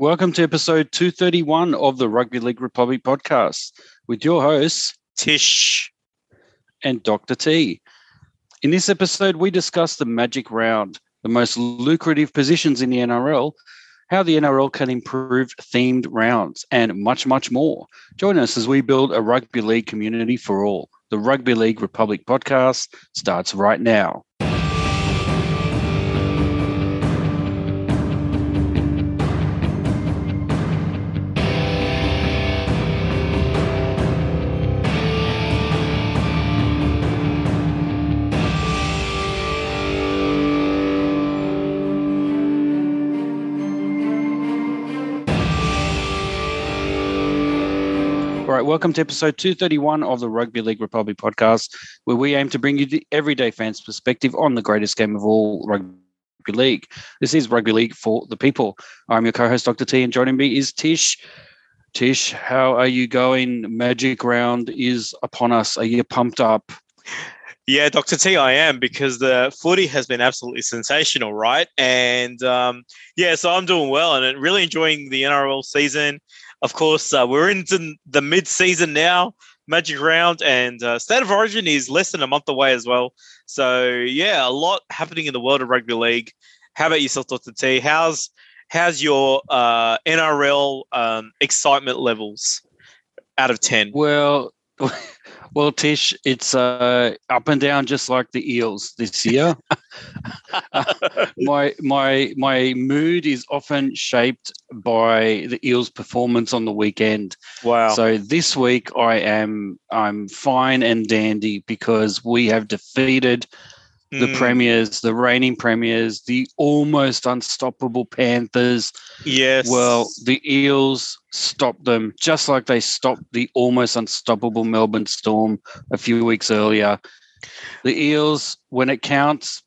Welcome to episode 231 of the Rugby League Republic podcast with your hosts, Tish and Dr. T. In this episode, we discuss the magic round, the most lucrative positions in the NRL, how the NRL can improve themed rounds, and much, much more. Join us as we build a rugby league community for all. The Rugby League Republic podcast starts right now. Welcome to episode 231 of the Rugby League Republic podcast, where we aim to bring you the everyday fans' perspective on the greatest game of all, rugby league. This is Rugby League for the people. I'm your co host, Dr. T, and joining me is Tish. Tish, how are you going? Magic round is upon us. Are you pumped up? Yeah, Dr. T, I am because the footy has been absolutely sensational, right? And um, yeah, so I'm doing well and really enjoying the NRL season. Of course, uh, we're into the mid-season now, Magic Round, and uh, State of Origin is less than a month away as well. So yeah, a lot happening in the world of rugby league. How about yourself, Dr. T? How's how's your uh, NRL um, excitement levels out of ten? Well, well, Tish, it's uh, up and down just like the Eels this year. my my my mood is often shaped by the Eels' performance on the weekend. Wow! So this week I am I'm fine and dandy because we have defeated the Mm, premiers, the reigning premiers, the almost unstoppable Panthers. yes. Well, the Eels stopped them just like they stopped the almost unstoppable Melbourne Storm a few weeks earlier. The Eels, when it counts,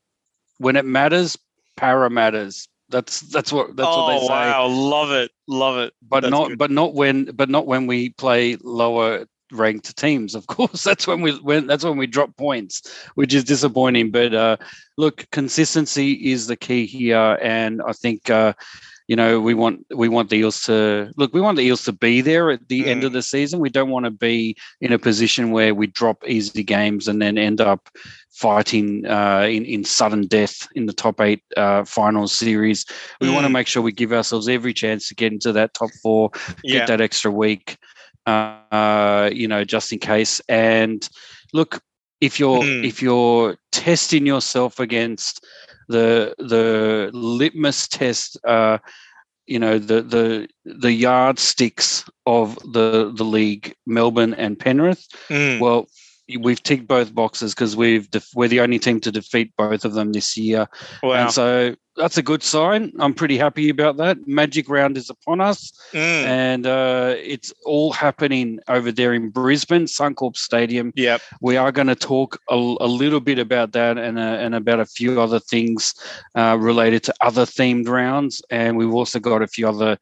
when it matters, Parramatta. That's that's what that's oh what they say. wow, love it, love it. But That's not good. but not when but not when we play lower ranked teams. Of course, that's when we when that's when we drop points, which is disappointing. But uh, look, consistency is the key here, and I think. Uh, you know, we want we want the Eels to look. We want the Eels to be there at the end of Mm. the season. We don't want to be in a position where we drop easy games and then end up fighting uh, in in sudden death in the top eight uh, finals series. We want to Mm. make sure we give ourselves every chance to get into that top four, yeah, get that extra week, uh, you know, just in case. And look, if you're Mm. if you're testing yourself against the the litmus test, uh, you know, the the the yardsticks of the the league, Melbourne and Penrith. Mm. Well, we've ticked both boxes because we've def- we're the only team to defeat both of them this year. wow. And so that's a good sign. I'm pretty happy about that. Magic round is upon us, Mm. and uh, it's all happening over there in Brisbane, Suncorp Stadium. Yep. We are going to talk a, a little bit about that and, uh, and about a few other things uh, related to other themed rounds. And we've also got a few other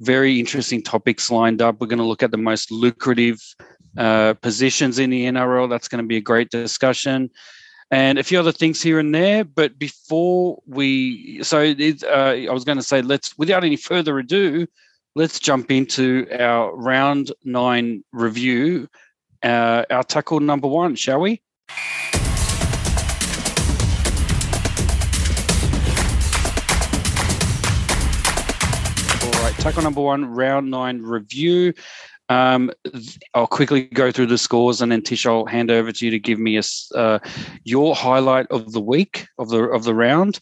very interesting topics lined up. We're going to look at the most lucrative uh, positions in the NRL. That's going to be a great discussion. And a few other things here and there. But before we, so uh, I was going to say, let's, without any further ado, let's jump into our round nine review, uh, our tackle number one, shall we? All right, tackle number one, round nine review. Um, I'll quickly go through the scores, and then Tish, I'll hand over to you to give me a uh, your highlight of the week of the of the round.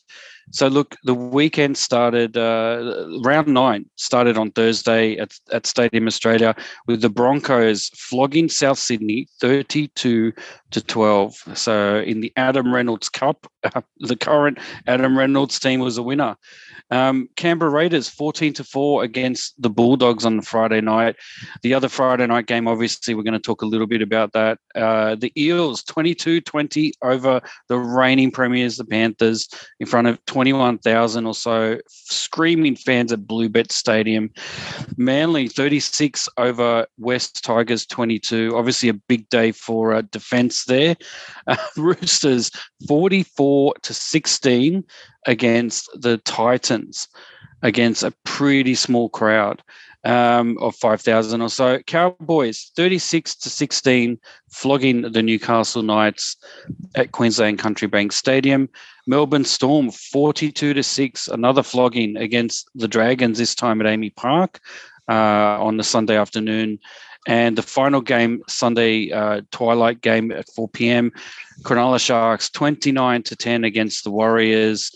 So, look, the weekend started. Uh, round nine started on Thursday at at Stadium Australia with the Broncos flogging South Sydney thirty-two to twelve. So, in the Adam Reynolds Cup, the current Adam Reynolds team was a winner. Um, Canberra Raiders 14 to 4 against the Bulldogs on Friday night. The other Friday night game, obviously, we're going to talk a little bit about that. Uh, the Eels 22 20 over the reigning premiers, the Panthers, in front of 21,000 or so screaming fans at Bluebet Stadium. Manly 36 over West Tigers 22. Obviously, a big day for uh, defense there. Uh, Roosters 44 to 16 against the Titans. against a pretty small crowd um, of 5,000 or so. Cowboys 36 to 16, flogging the Newcastle Knights at Queensland Country Bank Stadium. Melbourne Storm 42 to 6, another flogging against the Dragons, this time at AAMI Park uh, on the Sunday afternoon. And the final game, Sunday uh, twilight game at 4 p.m. Cronulla Sharks 29 to 10 against the Warriors.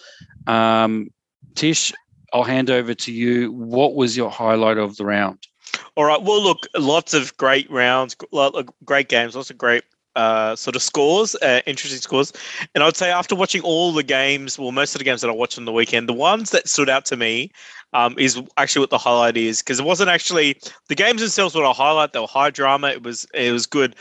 Um, Tish, I'll hand over to you. What was your highlight of the round? All right. Well, look, lots of great rounds, great games, lots of great uh, sort of scores, uh, interesting scores. And I'd say after watching all the games, well, most of the games that I watched on the weekend, the ones that stood out to me um, is actually what the highlight is because it wasn't actually the games themselves were a highlight. They were high drama. It was it was good,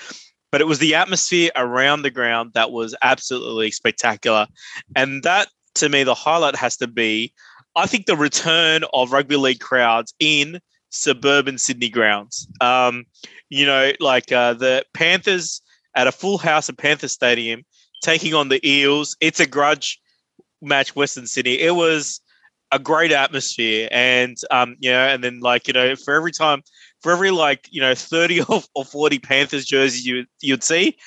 but it was the atmosphere around the ground that was absolutely spectacular, and that to me the highlight has to be I think the return of rugby league crowds in suburban Sydney grounds. Um, you know, like uh, the Panthers at a full house at Panther Stadium taking on the Eels. It's a grudge match, Western Sydney. It was a great atmosphere, and um, you know, and then like you know, for every time, for every like you know, thirty or, or forty Panthers jerseys you you'd see,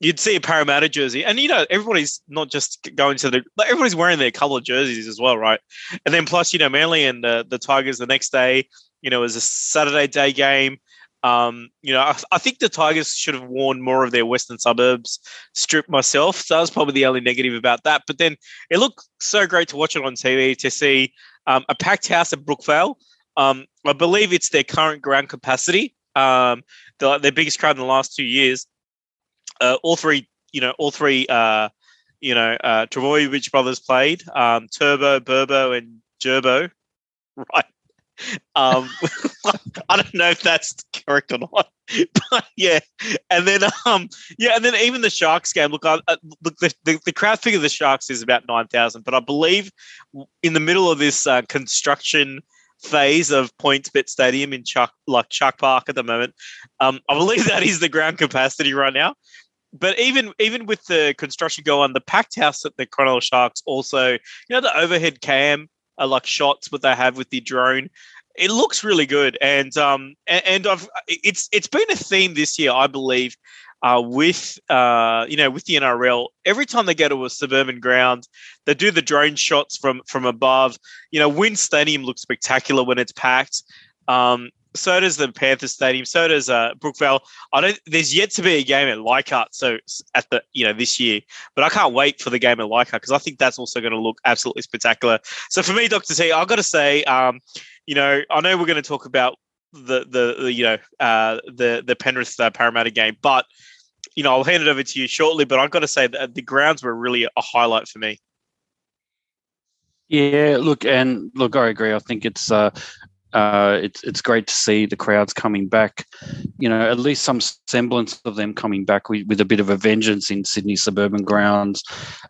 you'd see a Parramatta jersey, and you know everybody's not just going to the everybody's wearing their coloured jerseys as well, right? And then plus, you know, Manly and the the Tigers the next day, you know, was a Saturday day game. Um, you know, I, I, think the Tigers should have worn more of their Western Suburbs strip myself. So that was probably the only negative about that. But then it looked so great to watch it on TV to see um, a packed house at Brookvale. Um, I believe it's their current ground capacity, um, the, their biggest crowd in the last two years uh, all three, you know, all three, uh, you know, uh, Trbojevic brothers played um, Turbo, Burbo, and Gerbo, right? Um, I don't know if that's correct or not, but yeah. And then, um, yeah, and then even the Sharks game. Look, I, uh, look, the, the, the, crowd figure of the Sharks is about nine thousand, but I believe in the middle of this uh, construction phase of PointsBet Stadium in Chuck, like Chuck Park at the moment, um, I believe that is the ground capacity right now but even even with the construction going on, the packed house at the Cronulla Sharks also, you know, the overhead cam uh, like shots what they have with the drone. It looks really good, and um, and, and I've it's it's been a theme this year, I believe, uh, with uh, you know, with the NRL. Every time they go to a suburban ground, they do the drone shots from from above. You know, WIN Stadium looks spectacular when it's packed. Um, so does the Panthers Stadium. So does uh, Brookvale. I don't. There's yet to be a game at Leichhardt. So at the you know this year, but I can't wait for the game at Leichhardt because I think that's also going to look absolutely spectacular. So for me, Doctor T, I've got to say, um, you know, I know we're going to talk about the the, the you know uh, the the Penrith uh, Parramatta game, but you know I'll hand it over to you shortly. But I've got to say that the grounds were really a highlight for me. Yeah, look, and look, I agree. I think it's uh, uh, it's it's great to see the crowds coming back. You know, at least some semblance of them coming back with, with a bit of a vengeance in Sydney suburban grounds.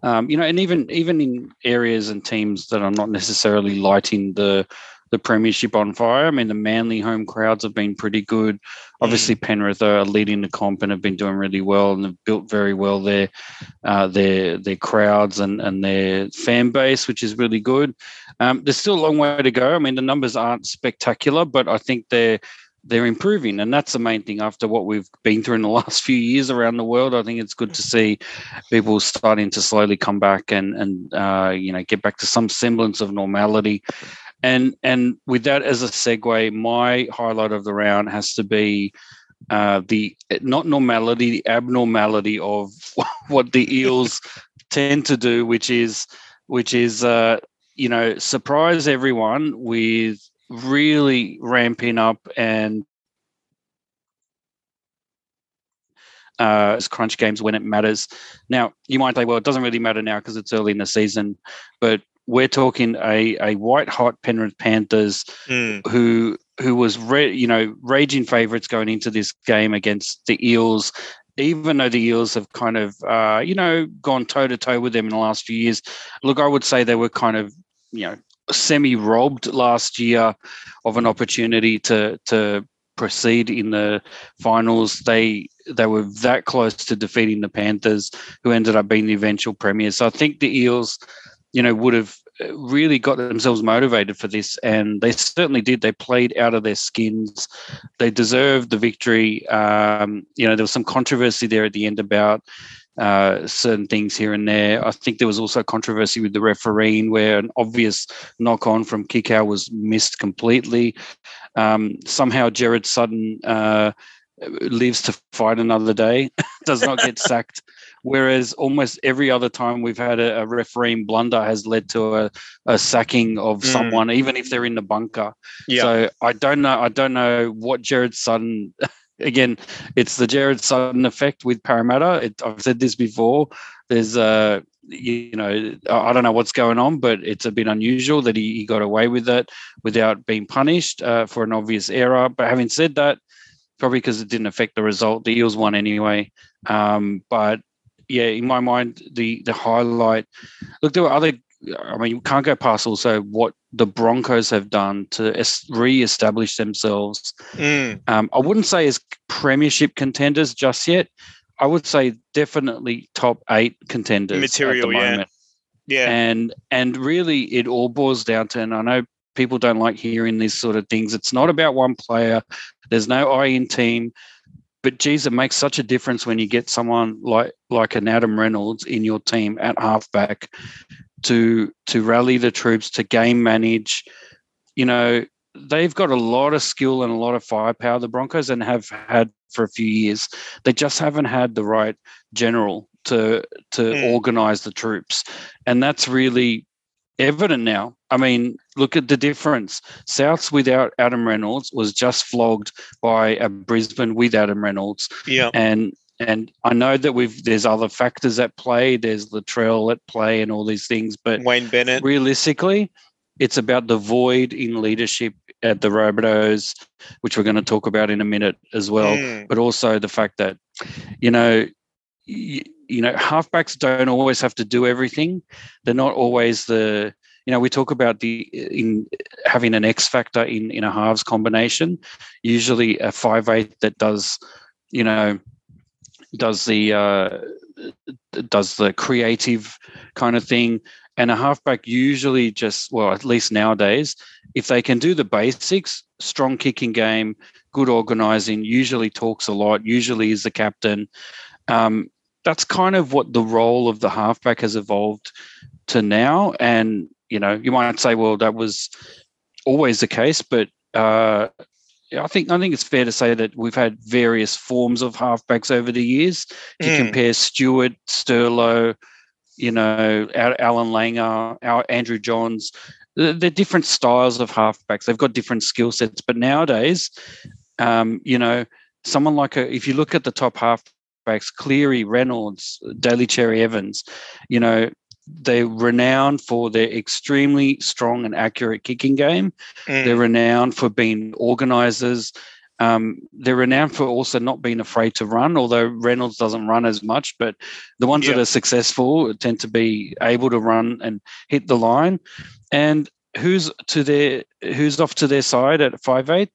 Um, you know, and even even in areas and teams that are not necessarily lighting the the premiership on fire. I mean, the Manly home crowds have been pretty good. Obviously. Penrith are leading the comp and have been doing really well and have built very well their uh, their their crowds and and their fan base, which is really good. Um, there's still a long way to go. I mean, the numbers aren't spectacular, but I think they're they're improving, and that's the main thing. After what we've been through in the last few years around the world, I think it's good to see people starting to slowly come back and and uh, you know get back to some semblance of normality. And and with that as a segue, my highlight of the round has to be uh, the not normality, the abnormality of what the Eels tend to do, which is which is uh, you know surprise everyone with really ramping up and uh, crunch games when it matters. Now, you might say, well, it doesn't really matter now because it's early in the season, but we're talking a, a white hot Penrith Panthers mm. who who was re, you know raging favourites going into this game against the Eels. Even though the Eels have kind of uh, you know gone toe to toe with them in the last few years, look, I would say they were kind of you know semi robbed last year of an opportunity to to proceed in the finals. They they were that close to defeating the Panthers, who ended up being the eventual premiers. So I think the Eels you know, would have really got themselves motivated for this, and they certainly did. They played out of their skins. They deserved the victory. Um, you know, there was some controversy there at the end about uh, certain things here and there. I think there was also controversy with the refereeing where an obvious knock on from Kikau was missed completely. Um, somehow Gerard Sutton uh, lives to fight another day, does not get sacked. Whereas almost every other time we've had a, a refereeing blunder has led to a, a sacking of mm. someone, even if they're in the bunker. Yeah. So I don't know. I don't know what Gerard Sutton again, it's the Gerard Sutton effect with Parramatta. It, I've said this before. There's uh, you know, I don't know what's going on, but it's a bit unusual that he, he got away with it without being punished uh, for an obvious error. But having said that, probably because it didn't affect the result, the Eels won anyway. Um, but yeah, in my mind, the the highlight. Look, there were other I mean, you can't go past also what the Broncos have done to re-establish themselves. Mm. Um, I wouldn't say as premiership contenders just yet. I would say definitely top eight contenders. Material, yeah, yeah. And and really, it all boils down to, and I know people don't like hearing these sort of things. It's not about one player. There's no I in team. But geez, it makes such a difference when you get someone like like an Adam Reynolds in your team at halfback to to rally the troops, to game manage. You know, they've got a lot of skill and a lot of firepower, the Broncos, and have had for a few years. They just haven't had the right general to to mm. organize the troops. And that's really evident now. I mean, look at the difference. Souths without Adam Reynolds was just flogged by a Brisbane with Adam Reynolds. Yeah. And and I know that we've there's other factors at play. There's Latrell at play and all these things, but Wayne Bennett. Realistically, it's about the void in leadership at the Rabbitohs, which we're going to talk about in a minute as well. Mm. But also the fact that, you know, you, you know, halfbacks don't always have to do everything. They're not always the you know we talk about the in having an X factor in in a halves combination. Usually a five eight that does you know does the uh, does the creative kind of thing, and a halfback usually just well at least nowadays if they can do the basics, strong kicking game, good organizing, usually talks a lot, usually is the captain. Um, that's kind of what the role of the halfback has evolved to now. And you know, you might say, well, that was always the case, but uh, I think I think it's fair to say that we've had various forms of halfbacks over the years. If mm. you compare Stewart, Sterlo, you know, Allan Langer, our Andrew Johns, they're different styles of halfbacks. They've got different skill sets. But nowadays, um, you know, someone like a if you look at the top halfbacks, Cleary, Reynolds, Daly Cherry Evans, you know, they're renowned for their extremely strong and accurate kicking game. Mm. They're renowned for being organisers. Um, they're renowned for also not being afraid to run, although Reynolds doesn't run as much. But the ones that are successful tend to be able to run and hit the line. And who's to their who's off to their side at five eight?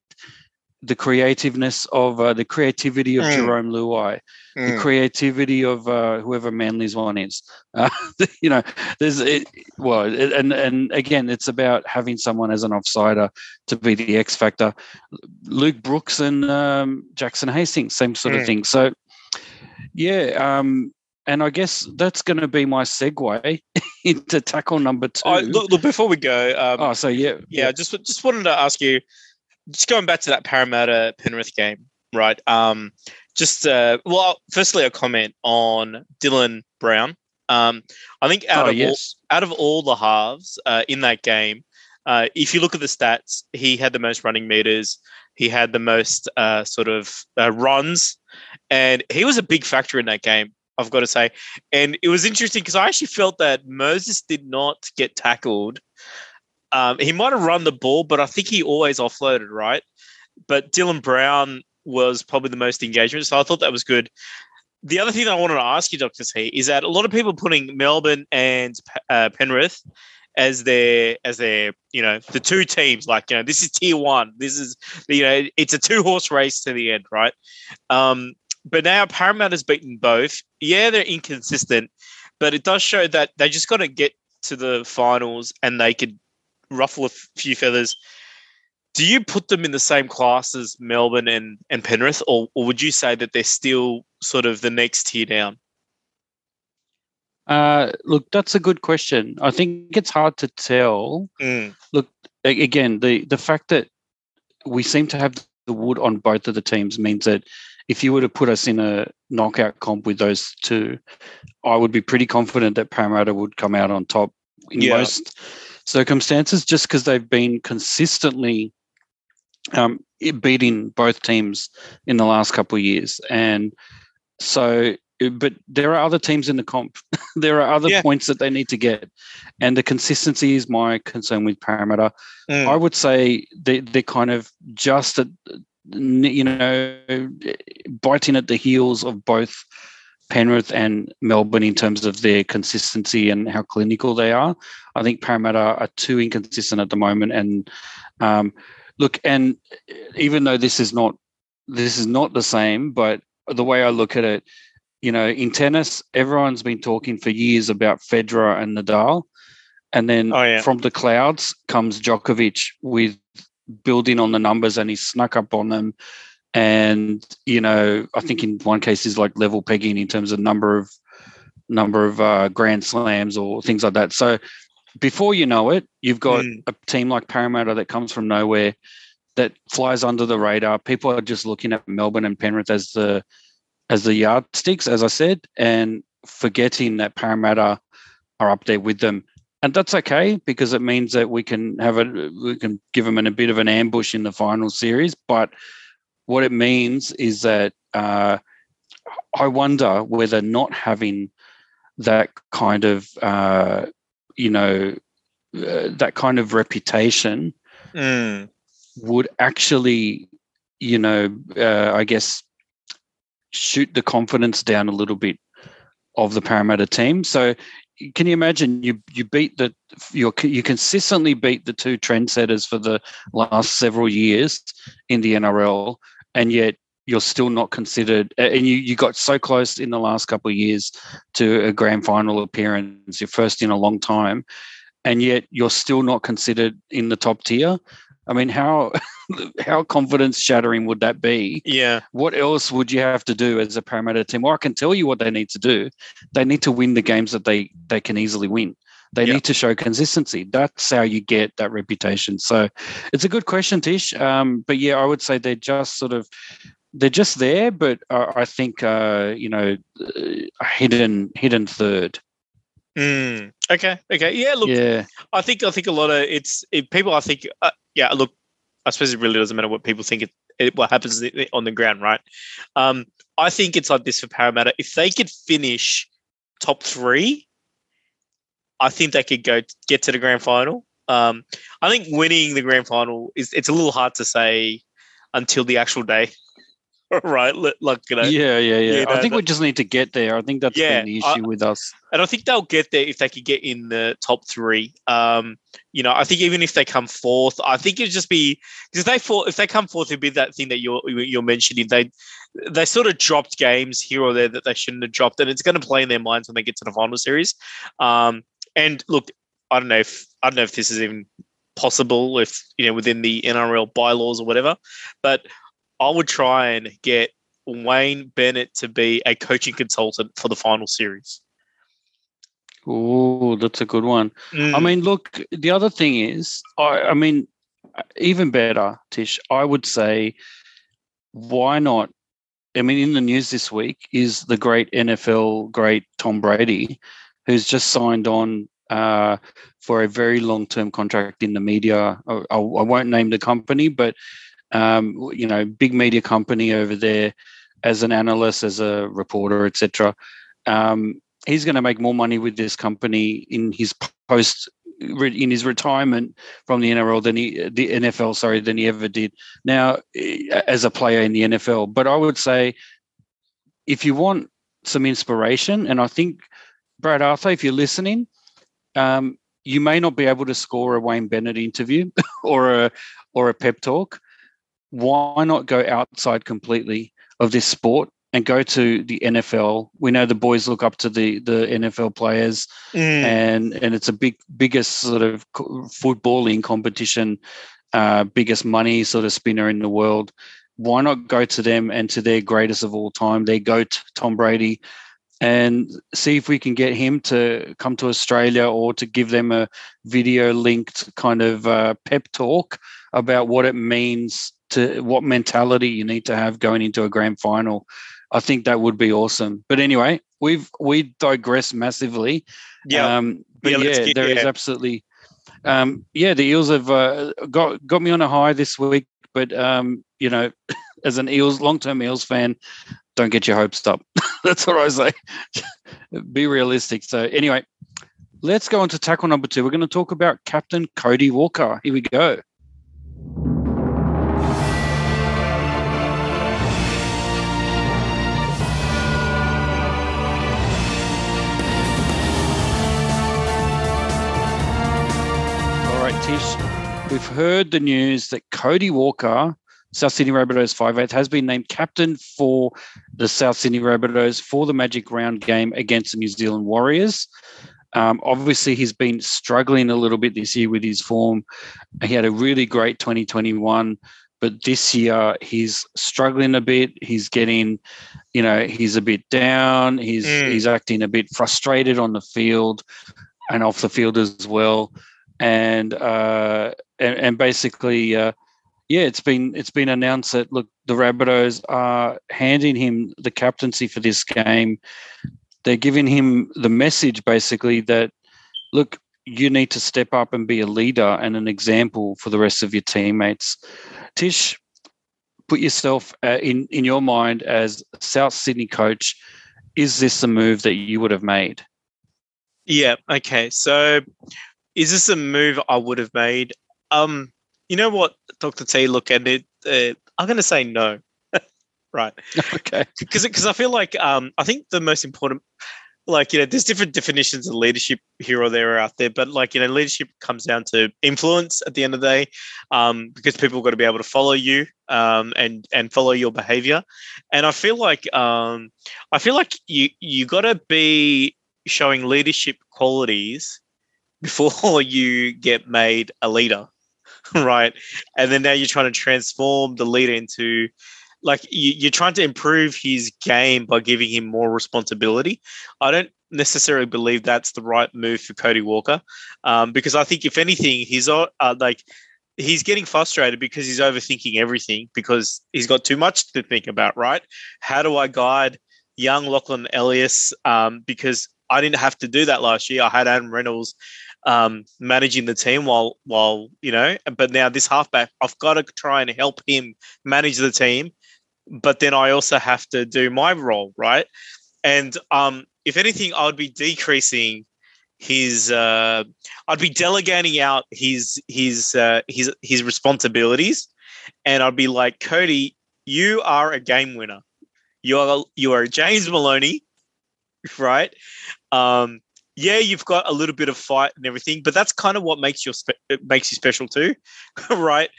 the creativeness of uh, the creativity of mm. Jarome Luai, mm. the creativity of uh, whoever Manly's one is. Uh, you know, there's it, well, it, and and again, it's about having someone as an offsider to be the X factor. Luke Brooks and um, Jackson Hastings, same sort mm. of thing. So, yeah. Um, and I guess that's going to be my segue into tackle number two. Oh, look, look, before we go, um, oh, so yeah, yeah, yeah, just just wanted to ask you just going back to that Parramatta Penrith game, right? Um, just uh, well, firstly, a comment on Dylan Brown. Um, I think out oh, of yes. all, out of all the halves uh, in that game, uh, if you look at the stats, he had the most running meters. He had the most uh, sort of uh, runs, and he was a big factor in that game. I've got to say, and it was interesting because I actually felt that Moses did not get tackled um, he might have run the ball, but I think he always offloaded, right? But Dylan Brown was probably the most engagement, so I thought that was good. The other thing I wanted to ask you, Dr. C, is that a lot of people putting Melbourne and uh, Penrith as their as their you know the two teams like you know this is tier one this is you know it's a two horse race to the end right um but now Parramatta has beaten both yeah they're inconsistent but it does show that they just got to get to the finals and they could ruffle a few feathers, do you put them in the same class as Melbourne and, and Penrith, or, or would you say that they're still sort of the next tier down? Uh, look, that's a good question. I think it's hard to tell. Mm. Look, again, the the fact that we seem to have the wood on both of the teams means that if you were to put us in a knockout comp with those two, I would be pretty confident that Parramatta would come out on top in yeah. most circumstances, just because they've been consistently um, beating both teams in the last couple of years, and so. But there are other teams in the comp. there are other yeah. points that they need to get, and the consistency is my concern with Parramatta. Mm. I would say they, they're kind of just at you know, biting at the heels of both Penrith and Melbourne in terms of their consistency and how clinical they are. I think Parramatta are too inconsistent at the moment. And um, look, and even though this is not this is not the same, but the way I look at it, you know, in tennis, everyone's been talking for years about Federer and Nadal. And then oh, yeah. from the clouds comes Djokovic with building on the numbers and he snuck up on them. And, you know, I think in one case is like level pegging in terms of number of number of uh, grand slams or things like that. So before you know it, you've got mm. a team like Parramatta that comes from nowhere that flies under the radar. People are just looking at Melbourne and Penrith as the as the yardsticks, as I said, and forgetting that Parramatta are up there with them and that's okay because it means that we can have a we can give them a bit of an ambush in the final series. But what it means is that uh, I wonder whether not having that kind of uh, you know uh, that kind of reputation mm. would actually you know uh, I guess shoot the confidence down a little bit of the Parramatta team. So can you imagine you you beat the you you consistently beat the two trendsetters for the last several years in the NRL, and yet you're still not considered and you, you got so close in the last couple of years to a grand final appearance your first in a long time and yet you're still not considered in the top tier i mean how how confidence shattering would that be? Yeah. What else would you have to do as a Parramatta team? Well, I can tell you what they need to do. They need to win the games that they they can easily win. They yep. need to show consistency. That's how you get that reputation. So it's a good question, Tish. Um, but yeah, I would say they're just sort of they're just there, but uh, I think uh, you know hidden hidden third. Mm, okay. Okay. Yeah. Look. Yeah. I think I think a lot of it's it, people. I think. Uh, yeah. Look. I suppose it really doesn't matter what people think. It, it what happens on the ground, right? Um, I think it's like this for Parramatta. If they could finish top three, I think they could go get to the grand final. Um, I think winning the grand final is it's a little hard to say until the actual day. right? Like, you know, yeah, yeah, yeah. You know, I think we just need to get there. I think that's yeah, the issue I, with us. And I think they'll get there if they could get in the top three. Um, you know, I think even if they come fourth, I think it'd just be because they fall, if they come fourth, it'd be that thing that you're you're mentioning. They they sort of dropped games here or there that they shouldn't have dropped, and it's going to play in their minds when they get to the final series. Um, and look, I don't know if I don't know if this is even possible if you know within the NRL bylaws or whatever, but I would try and get Wayne Bennett to be a coaching consultant for the final series. Oh, that's a good one. Mm. I mean, look, the other thing is, I, I mean, even better, Tish, I would say, why not? I mean, in the news this week is the great NFL great Tom Brady, who's just signed on uh, for a very long term contract in the media. I, I, won't name the company, but um, you know, big media company over there as an analyst, as a reporter, etc. Um, he's going to make more money with this company in his post in his retirement from the NRL than he the NFL sorry than he ever did now eh, as a player in the NFL but I would say if you want some inspiration and I think Brad Arthur if you're listening um, you may not be able to score a Wayne Bennett interview or a or a pep talk why not go outside completely of this sport and go to the NFL. We know the boys look up to the the NFL players, Mm. and and it's a big biggest sort of footballing competition, uh, biggest money sort of spinner in the world. Why not go to them and to their greatest of all time, their goat Tom Brady, and see if we can get him to come to Australia or to give them a video linked kind of uh, pep talk about what it means to what mentality you need to have going into a grand final. I think that would be awesome. But anyway, we've we digress massively. Yeah. Um, but Yeah, yeah, get- there is yeah. absolutely. Um, yeah, the Eels have uh, got got me on a high this week, but um, you know, as an Eels long term Eels fan, don't get your hopes up. That's what I say. Be realistic. So anyway, let's go on to tackle number two. We're going to talk about Captain Cody Walker. Here we go. Tish, we've heard the news that Cody Walker, South Sydney Rabbitohs 5'8", has been named captain for the South Sydney Rabbitohs for the Magic Round game against the New Zealand Warriors. Um, obviously, he's been struggling a little bit this year with his form. He had a really great 2021, but this year he's struggling a bit. He's getting, you know, he's a bit down. He's Mm. he's acting a bit frustrated on the field and off the field as well. And uh, and, and basically, uh, yeah, it's been it's been announced that look, the Rabbitohs are handing him the captaincy for this game. They're giving him the message basically that look, you need to step up and be a leader and an example for the rest of your teammates. Tish, put yourself uh, in in your mind as South Sydney coach. Is this the move that you would have made? Yeah. Okay. So, is this a move I would have made? Um, you know what, Doctor T. Look at it. Uh, I'm going to say no. right. okay. Because because I feel like um I think the most important. Like you know, there's different definitions of leadership here or there out there, but like you know, leadership comes down to influence at the end of the day, um, because people got to be able to follow you, um, and and follow your behavior, and I feel like um, I feel like you you got to be showing leadership qualities before you get made a leader, right? And then now you're trying to transform the leader into like you, you're trying to improve his game by giving him more responsibility. I don't necessarily believe that's the right move for Cody Walker, um, because I think if anything, he's uh, uh, like he's getting frustrated because he's overthinking everything because he's got too much to think about. Right? How do I guide young Lachlan Ilias? Um, because I didn't have to do that last year. I had Adam Reynolds um, managing the team while while you know, but now this halfback, I've got to try and help him manage the team but then I also have to do my role, right? And um, if anything, I would be decreasing his. Uh, I'd be delegating out his his uh, his his responsibilities, and I'd be like, Cody, you are a game winner. You are you are James Maloney, right? Um, yeah, you've got a little bit of fight and everything, but that's kind of what makes you spe- makes you special too, right?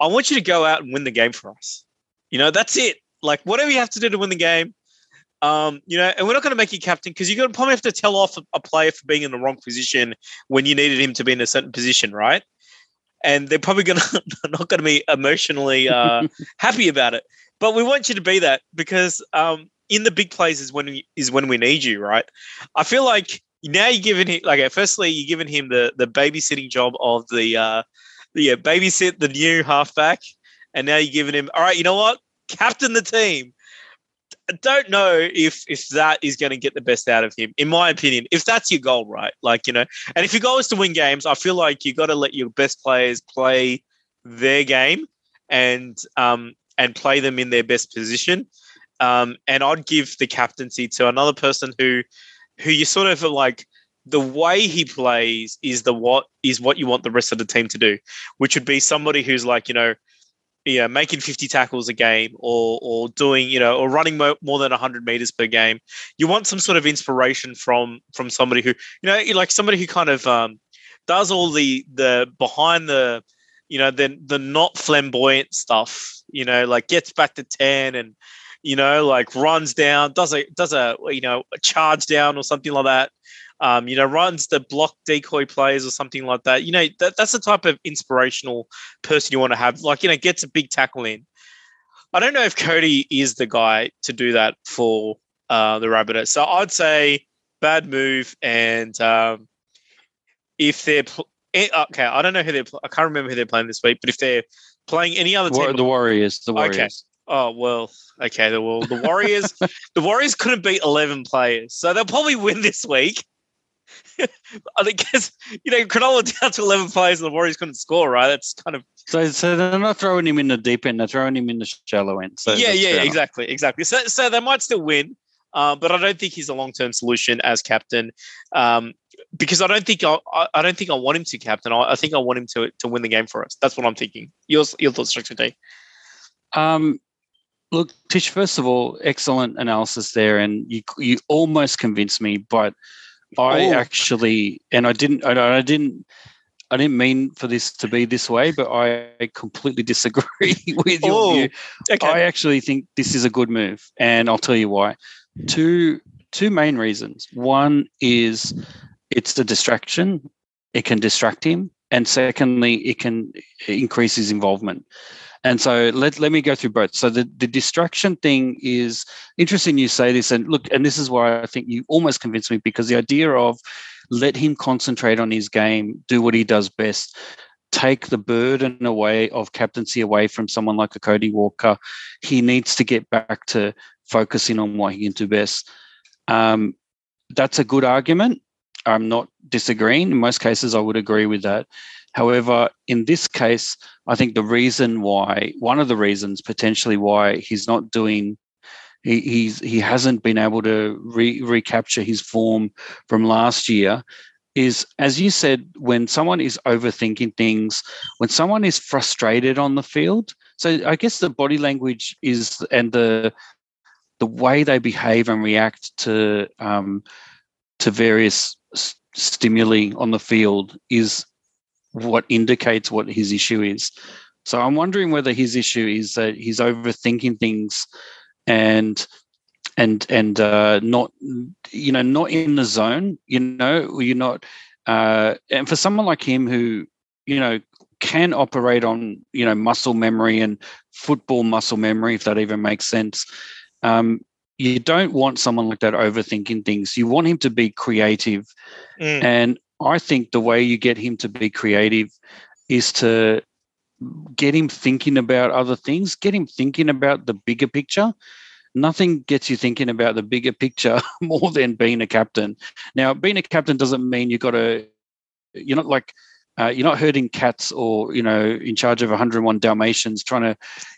I want you to go out and win the game for us. You know, that's it. Like whatever you have to do to win the game. Um, you know, and we're not going to make you captain because you're going to probably have to tell off a, a player for being in the wrong position when you needed him to be in a certain position, right? And they're probably going to not going to be emotionally uh, happy about it. But we want you to be that because um, in the big plays is when we, is when we need you, right? I feel like now you're giving him like firstly you're giving him the the babysitting job of the uh, the yeah, babysit the new halfback and now you're giving him all right you know what? Captain the team. I don't know if if that is going to get the best out of him in my opinion if that's your goal right? Like you know and if your goal is to win games i feel like you got to let your best players play their game and um and play them in their best position. Um and i'd give the captaincy to another person who who you sort of like the way he plays is the what is what you want the rest of the team to do which would be somebody who's like you know yeah, making 50 tackles a game or or doing, you know, or running mo- more than 100 meters per game. You want some sort of inspiration from from somebody who, you know, like somebody who kind of um, does all the the behind the, you know, the the not flamboyant stuff, you know, like gets back to 10 and you know, like runs down, does a does a you know a charge down or something like that. Um, you know, runs the block decoy plays or something like that. You know, that, that's the type of inspirational person you want to have. Like, you know, gets a big tackle in. I don't know if Cody is the guy to do that for uh, the Rabbitohs. So I'd say bad move. And um, if they're pl- eh, okay, I don't know who they're. Pl- I can't remember who they're playing this week. But if they're playing any other team, the Warriors, the Warriors. Okay. Oh well, okay. The well, the Warriors, the Warriors couldn't beat eleven players, so they'll probably win this week. I think you know Cronulla down to eleven players, and the Warriors couldn't score. Right? That's kind of so. So they're not throwing him in the deep end; they're throwing him in the shallow end. So yeah, yeah, exactly, enough. exactly. So, so they might still win, uh, but I don't think he's a long term solution as captain. Um, because I don't think I, I don't think I want him to captain. I, I, think I want him to to win the game for us. That's what I'm thinking. Your your thoughts, Dr. D. Um, look, Tish. First of all, excellent analysis there, and you you almost convinced me, but I oh. actually, and I didn't, I, I didn't. I didn't mean for this to be this way, but I completely disagree with your oh, view. Okay. I actually think this is a good move, and I'll tell you why. Two two main reasons. One is it's a distraction. It can distract him. And secondly, it can increase his involvement. And so let, let me go through both. So the, the distraction thing is interesting you say this. And look, and this is why I think you almost convinced me because the idea of let him concentrate on his game, do what he does best, take the burden away of captaincy away from someone like a Cody Walker. He needs to get back to focusing on what he can do best. Um, that's a good argument. I'm not disagreeing. In most cases, I would agree with that. However, in this case, I think the reason why, one of the reasons potentially why he's not doing, he, he's he hasn't been able to re, recapture his form from last year, is as you said, when someone is overthinking things, when someone is frustrated on the field. So I guess the body language is and the the way they behave and react to um, to various stimuli on the field is what indicates what his issue is. So I'm wondering whether his issue is that he's overthinking things and and and uh, not you know not in the zone. You know, you're not. Uh, and for someone like him who you know can operate on you know muscle memory and football muscle memory, if that even makes sense. Um, you don't want someone like that overthinking things. You want him to be creative. Mm. And I think the way you get him to be creative is to get him thinking about other things, get him thinking about the bigger picture. Nothing gets you thinking about the bigger picture more than being a captain. Now, being a captain doesn't mean you've got to, you're not like uh, you're not herding cats or you know in charge of 101 dalmatians trying to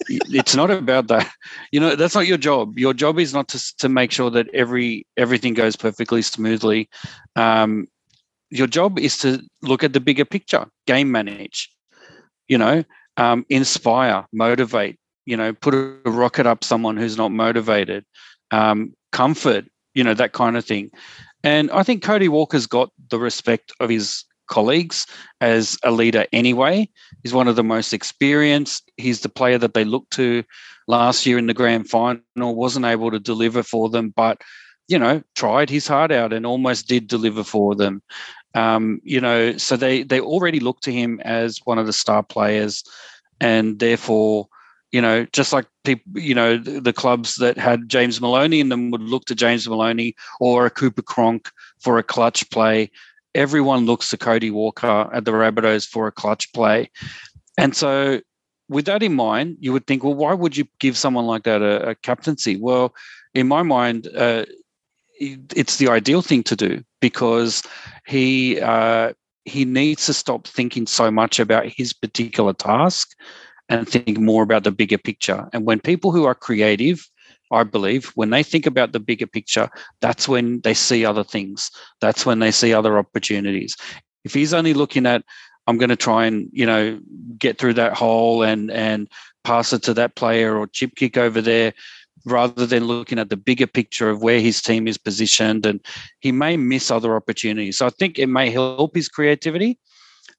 it's not about that. You know that's not your job. Your job is not to, to make sure that every everything goes perfectly smoothly. Um, your job is to look at the bigger picture game manage you know um, inspire motivate you know put a rocket up someone who's not motivated um, comfort you know that kind of thing. And i think cody walker's got the respect of his colleagues as a leader anyway. He's one of the most experienced. He's the player that they looked to last year in the grand final, wasn't able to deliver for them, but you know, tried his heart out and almost did deliver for them. Um, you know, so they they already look to him as one of the star players, and therefore, you know, just like people, you know, the, the clubs that had James Maloney in them would look to James Maloney or a Cooper Cronk for a clutch play everyone looks to Cody Walker at the Rabbitohs for a clutch play. And so, with that in mind, you would think, well, why would you give someone like that a, a captaincy? Well, in my mind, uh, it's the ideal thing to do because he uh, he needs to stop thinking so much about his particular task and think more about the bigger picture. And when people who are creative I believe, when they think about the bigger picture, that's when they see other things. That's when they see other opportunities. If he's only looking at, I'm going to try and you know get through that hole and and pass it to that player or chip kick over there, rather than looking at the bigger picture of where his team is positioned, and he may miss other opportunities. So I think it may help his creativity.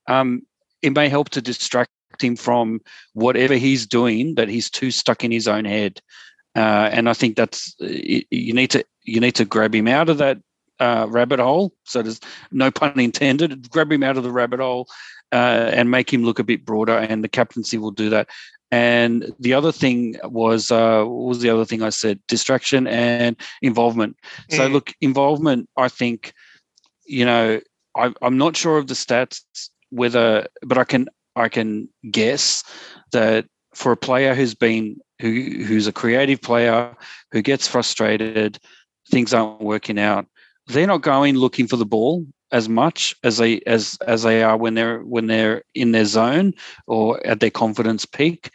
Um, it may help to distract him from whatever he's doing that he's too stuck in his own head uh, and I think that's you need to you need to grab him out of that uh, rabbit hole. So there's no pun intended. Grab him out of the rabbit hole uh, and make him look a bit broader, and the captaincy will do that. And the other thing was uh, what was the other thing I said? Distraction and involvement. Mm. So look, involvement. I think you know I, I'm not sure of the stats whether, but I can I can guess that for a player who's been who who's a creative player who gets frustrated, things aren't working out. They're not going looking for the ball as much as they as as they are when they're when they're in their zone or at their confidence peak.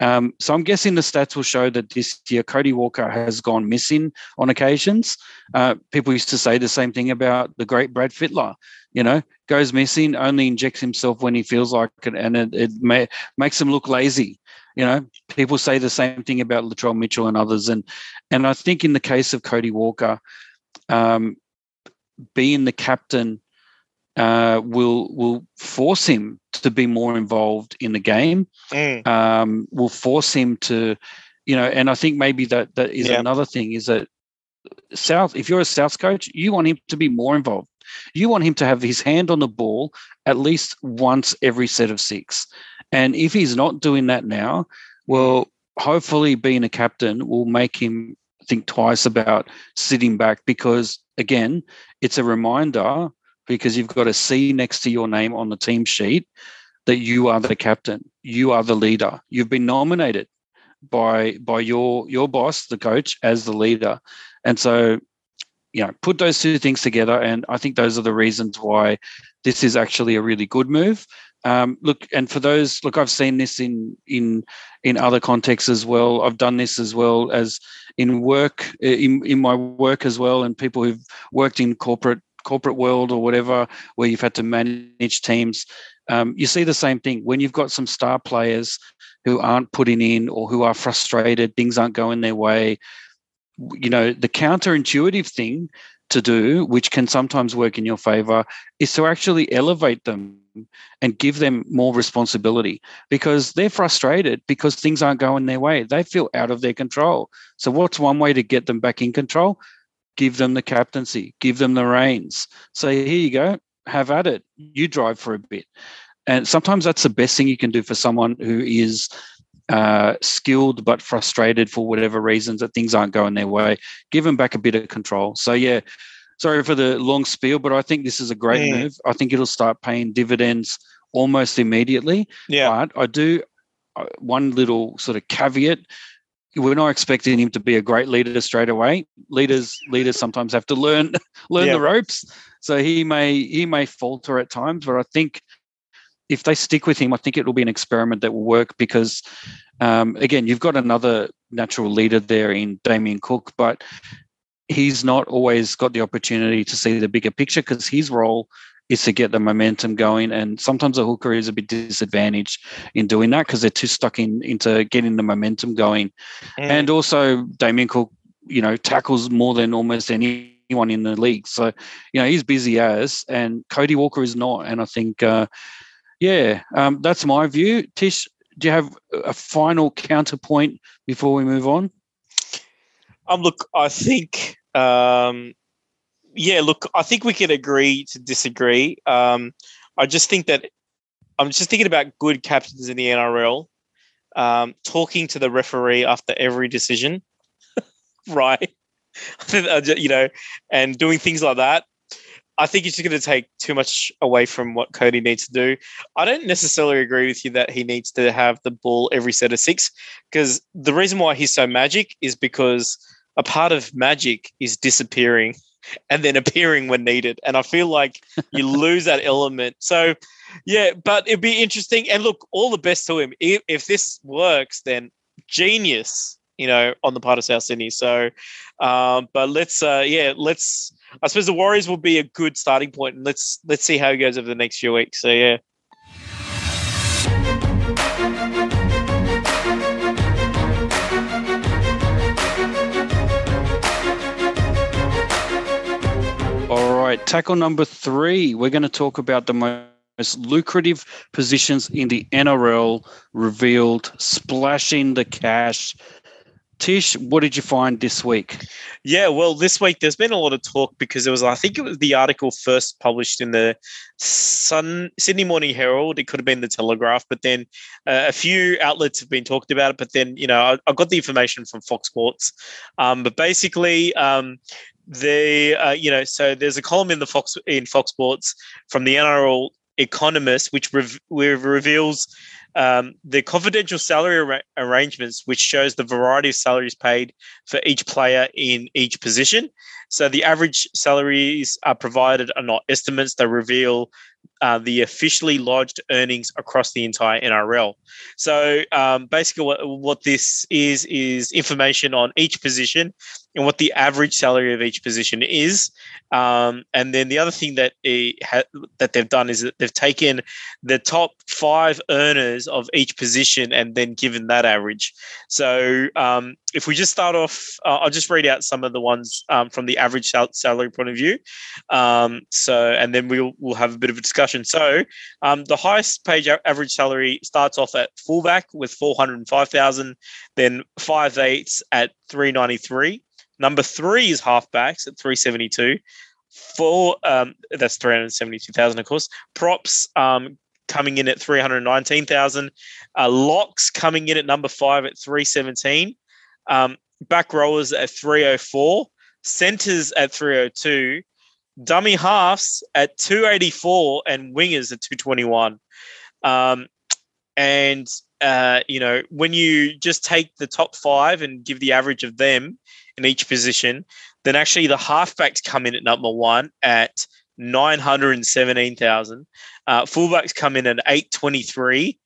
Um, so I'm guessing the stats will show that this year Cody Walker has gone missing on occasions. Uh, people used to say the same thing about the great Brad Fittler. You know, goes missing, only injects himself when he feels like it, and it, it may, makes him look lazy. You know, people say the same thing about Latrell Mitchell and others, and and I think in the case of Cody Walker, um, being the captain uh, will will force him to be more involved in the game. Mm. Um, will force him to, you know, and I think maybe that that is another thing is that South. If you're a South coach, you want him to be more involved. You want him to have his hand on the ball at least once every set of six. And if he's not doing that now, well, hopefully being a captain will make him think twice about sitting back because again, it's a reminder because you've got a C next to your name on the team sheet that you are the captain, you are the leader. You've been nominated by by your your boss, the coach, as the leader. And so, you know, put those two things together, and I think those are the reasons why this is actually a really good move. Um, look, and for those, look, I've seen this in in in other contexts as well. I've done this as well as in work, in in my work as well, and people who've worked in corporate corporate world or whatever, where you've had to manage teams, um, you see the same thing. When you've got some star players who aren't putting in or who are frustrated, things aren't going their way, you know, the counterintuitive thing to do, which can sometimes work in your favor, is to actually elevate them and give them more responsibility because they're frustrated because things aren't going their way. They feel out of their control. So, what's one way to get them back in control? give them the captaincy, give them the reins. Say, here you go, have at it. You drive for a bit. And sometimes that's the best thing you can do for someone who is uh, skilled but frustrated for whatever reasons that things aren't going their way. Give them back a bit of control. So, yeah, sorry for the long spiel, but I think this is a great mm. move. I think it'll start paying dividends almost immediately. Yeah. But I do, uh, one little sort of caveat we're not expecting him to be a great leader straight away. Leaders leaders sometimes have to learn learn yeah. the ropes. So he may he may falter at times, but I think if they stick with him, I think it will be an experiment that will work because um, again, you've got another natural leader there in Damien Cook, but he's not always got the opportunity to see the bigger picture because his role is to get the momentum going. And sometimes a hooker is a bit disadvantaged in doing that because they're too stuck in into getting the momentum going. Mm. And also, Damien Cook, you know, tackles more than almost anyone in the league. So, you know, he's busy as, and Cody Walker is not. And I think, uh, yeah, um, that's my view. Tish, do you have a final counterpoint before we move on? Um, look, I think um, yeah, look, I think we can agree to disagree. Um, I just think that I'm just thinking about good captains in the NRL um, talking to the referee after every decision, right? you know, and doing things like that. I think it's just going to take too much away from what Cody needs to do. I don't necessarily agree with you that he needs to have the ball every set of six, because the reason why he's so magic is because a part of magic is disappearing and then appearing when needed. And I feel like you lose that element. So, yeah, but it'd be interesting. And look, all the best to him. If, if this works, then genius, you know, on the part of South Sydney. So, um, but let's, uh, yeah, let's. I suppose the Warriors will be a good starting point, and let's let's see how it goes over the next few weeks. So, yeah. All right, tackle number three. We're going to talk about the most lucrative positions in the NRL revealed, splashing the cash. Tish, what did you find this week? Yeah, well, this week there's been a lot of talk because it was, I think it was the article first published in the Sun Sydney Morning Herald. It could have been the Telegraph, but then uh, a few outlets have been talked about it. But then, you know, I, I got the information from Fox Sports. Um, but basically, um, the uh, you know, so there's a column in the Fox in Fox Sports from the NRL Economist, which rev- reveals um, the confidential salary ar- arrangements, which shows the variety of salaries paid for each player in each position. So the average salaries are provided are not estimates; they reveal uh, the officially lodged earnings across the entire NRL. So um, basically, what, what this is is information on each position and what the average salary of each position is. Um, and then the other thing that ha- that they've done is that they've taken the top five earners of each position and then given that average. So um, if we just start off, uh, I'll just read out some of the ones um, from the average sal- salary point of view. Um, so and then we'll we'll have a bit of a discussion. So um, the highest page average salary starts off at fullback with four hundred five thousand, then five eights at three ninety three. Number three is halfbacks at 372. Four, um, that's 372,000, of course. Props um, coming in at 319,000. Uh, locks coming in at number five at 317. Um, back rowers at 304. Centers at 302. Dummy halves at 284 and wingers at 221. Um, and uh, you know, when you just take the top five and give the average of them in each position, then actually the halfbacks come in at number one at 917,000. Uh, fullbacks come in at 823.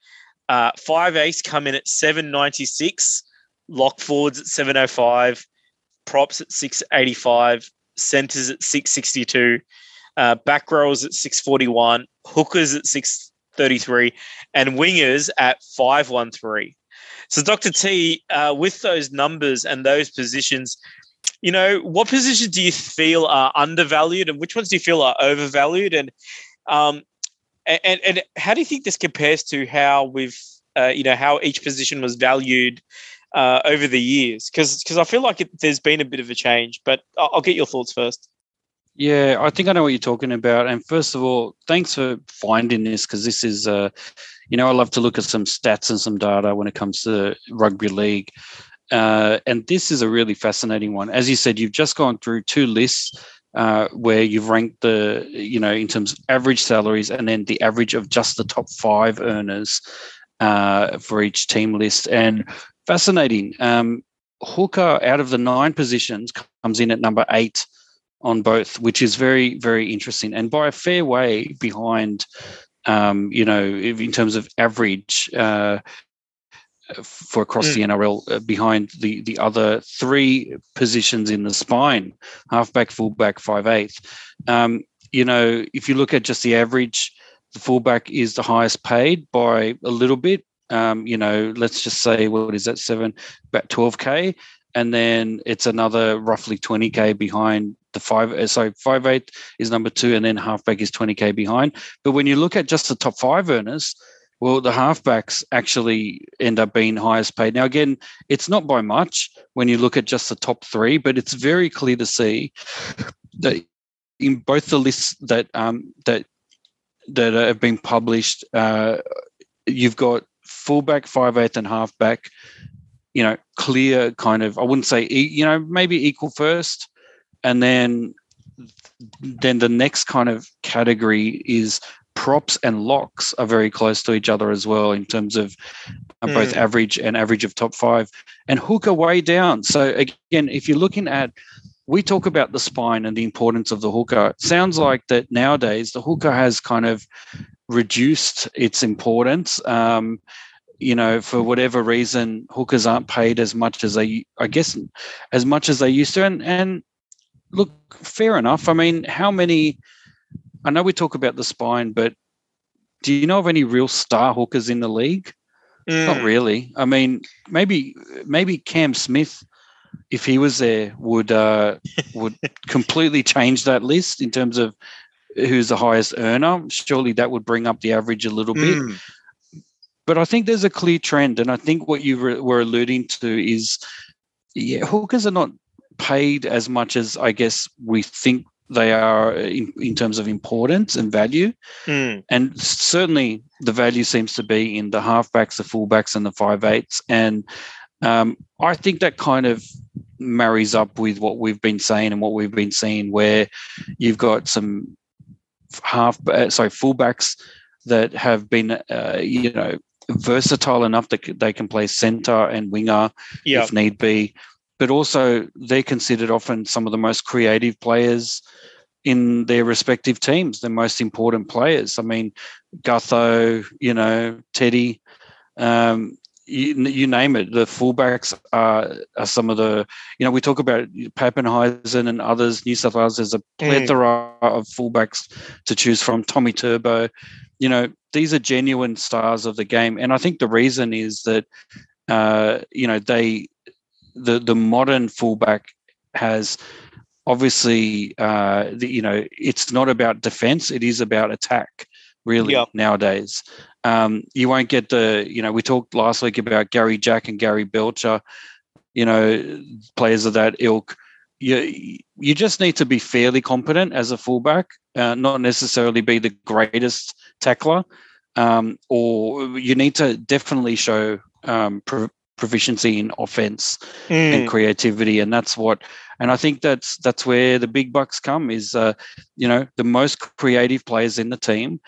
Uh, five ace come in at 796. Lock forwards at 705. Props at 685. Centers at 662. Uh, back rows at 641. Hookers at 633. And wingers at 513. So, Dr. T, uh, with those numbers and those positions, you know, what positions do you feel are undervalued and which ones do you feel are overvalued? And um, and, and how do you think this compares to how we've, uh, you know, how each position was valued uh, over the years? Because because I feel like it, there's been a bit of a change, but I'll, I'll get your thoughts first. Yeah, I think I know what you're talking about. And first of all, thanks for finding this because this is, uh, you know, I love to look at some stats and some data when it comes to rugby league. Uh, and this is a really fascinating one. As you said, you've just gone through two lists uh, where you've ranked the, you know, in terms of average salaries and then the average of just the top five earners uh, for each team list. And fascinating. Um, Hooker, out of the nine positions, comes in at number eight on both, which is very, very interesting. And by a fair way behind um, you know, in terms of average uh, for across mm. the NRL uh, behind the the other three positions in the spine, halfback, fullback, five eighth. Um, you know, if you look at just the average, the fullback is the highest paid by a little bit. Um, you know, let's just say what is that seven, about twelve k, and then it's another roughly twenty k behind the five, uh, so five eight is number two, and then halfback is 20k behind. But when you look at just the top five earners, well, the halfbacks actually end up being highest paid. Now, again, it's not by much when you look at just the top three, but it's very clear to see that in both the lists that um, that that have been published, uh, you've got fullback, five eighth, and halfback. You know, clear kind of. I wouldn't say you know maybe equal first, and then then the next kind of category is props and locks are very close to each other as well in terms of uh, both mm. average and average of top five and hooker way down so again if you're looking at we talk about the spine and the importance of the hooker it sounds like that nowadays the hooker has kind of reduced its importance um, you know, for whatever reason, hookers aren't paid as much as they, I guess, as much as they used to. And and look, fair enough. I mean, how many? I know we talk about the spine, but do you know of any real star hookers in the league? Mm. Not really. I mean, maybe maybe Cam Smith, if he was there, would uh, would completely change that list in terms of who's the highest earner. Surely that would bring up the average a little bit. Mm. But I think there's a clear trend, and I think what you were alluding to is yeah, hookers are not paid as much as I guess we think they are in, in terms of importance and value. Mm. And certainly the value seems to be in the halfbacks, the fullbacks, and the five eights. And um, I think that kind of marries up with what we've been saying and what we've been seeing, where you've got some half, uh, sorry, fullbacks that have been, uh, you know, versatile enough that they can play centre and winger Yeah. if need be. But also, they're considered often some of the most creative players in their respective teams, the most important players. I mean, Gutho, you know, Teddy, um, you, you name it. The fullbacks are, are some of the, you know, we talk about Papenhuyzen and others, New South Wales, there's a plethora of fullbacks to choose from, Tommy Turbo. You know, these are genuine stars of the game. And I think the reason is that, uh, you know, they, the the modern fullback has obviously uh, the, you know it's not about defense it is about attack really Yeah. nowadays um, you won't get the you know we talked last week about Gary Jack and Gary Belcher you know players of that ilk you you just need to be fairly competent as a fullback uh, not necessarily be the greatest tackler um, or you need to definitely show um, pro- proficiency in offense and Mm. creativity and that's what and i think that's that's where the big bucks come is uh you know the most creative players in the team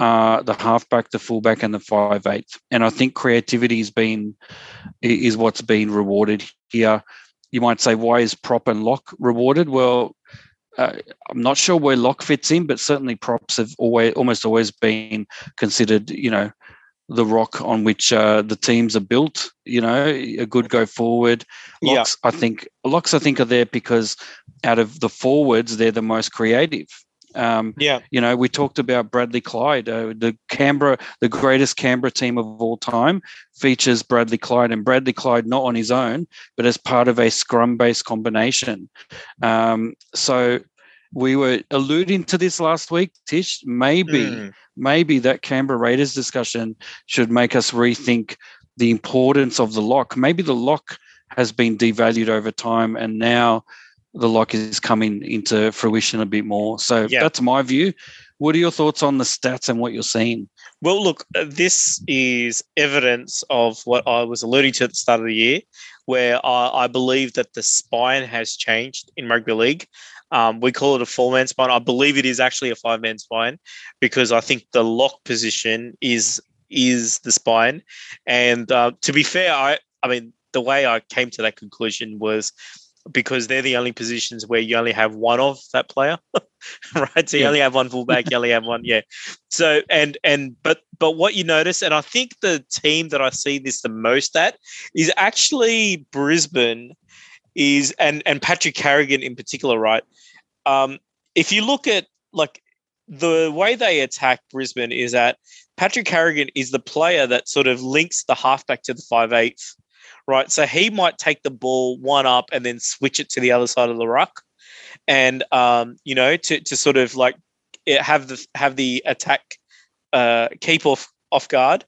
are the halfback the fullback and the five eighth and i think creativity has been is what's been rewarded here you might say why is prop and lock rewarded well uh, I'm not sure where lock fits in, but certainly props have always almost always been considered, you know, the rock on which uh, the teams are built. You know, a good go forward. Yeah. Locks, I think, locks, I think, are there because out of the forwards, they're the most creative. Um, Yeah. you know, we talked about Bradley Clyde, uh, the Canberra, the greatest Canberra team of all time, features Bradley Clyde, and Bradley Clyde not on his own, but as part of a scrum-based combination. Um, so we were alluding to this last week, Tish. Maybe, Mm. maybe that Canberra Raiders discussion should make us rethink the importance of the lock. Maybe the lock has been devalued over time, and now the lock is coming into fruition a bit more. So Yeah. that's my view. What are your thoughts on the stats and what you're seeing? Well, look, uh, this is evidence of what I was alluding to at the start of the year, where I, I believe that the spine has changed in rugby league. Um, we call it a four man spine. I believe it is actually a five man spine because I think the lock position is is the spine. And uh, to be fair, I I mean the way I came to that conclusion was because they're the only positions where you only have one of that player, right? So you Yeah. only have one fullback, you only have one, yeah. So and and but but what you notice, and I think the team that I see this the most at is actually Brisbane, is and and Patrick Carrigan in particular, right? Um, if you look at like the way they attack Brisbane is that Patrick Carrigan is the player that sort of links the halfback to the five eighth, right? So he might take the ball one up and then switch it to the other side of the ruck, and um, you know to to sort of like have the have the attack uh, keep off off guard,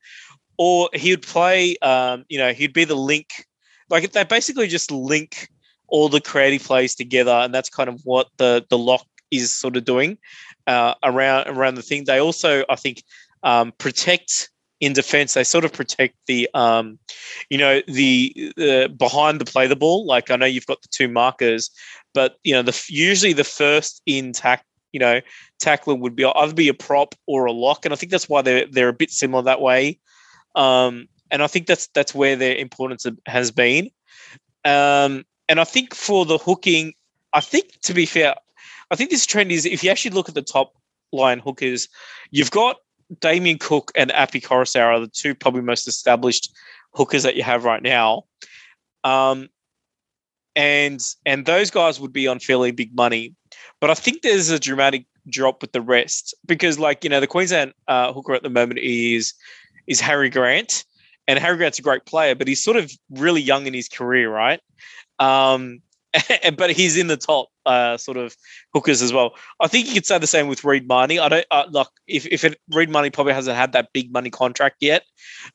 or he would play. Um, you know, he'd be the link. Like they basically just link all the creative plays together, and that's kind of what the the lock is sort of doing uh, around around the thing. They also, I think, um, protect in defense. They sort of protect the, um, you know, the uh, behind the play the ball. Like I know you've got the two markers, but you know, the usually the first in tack, you know, tackler would be either be a prop or a lock, and I think that's why they're they're a bit similar that way. Um, and I think that's that's where their importance has been. Um, and I think for the hooking, I think to be fair, I think this trend is if you actually look at the top line hookers, you've got Damien Cook and Api Koroisau are the two probably most established hookers that you have right now. Um, and and those guys would be on fairly big money, but I think there's a dramatic drop with the rest because, like you know, the Queensland uh, hooker at the moment is is Harry Grant, and Harry Grant's a great player, but he's sort of really young in his career, right? Um, but he's in the top uh, sort of hookers as well. I think you could say the same with Reed Mahoney. I don't uh, like if if it, Reed Mahoney probably hasn't had that big money contract yet.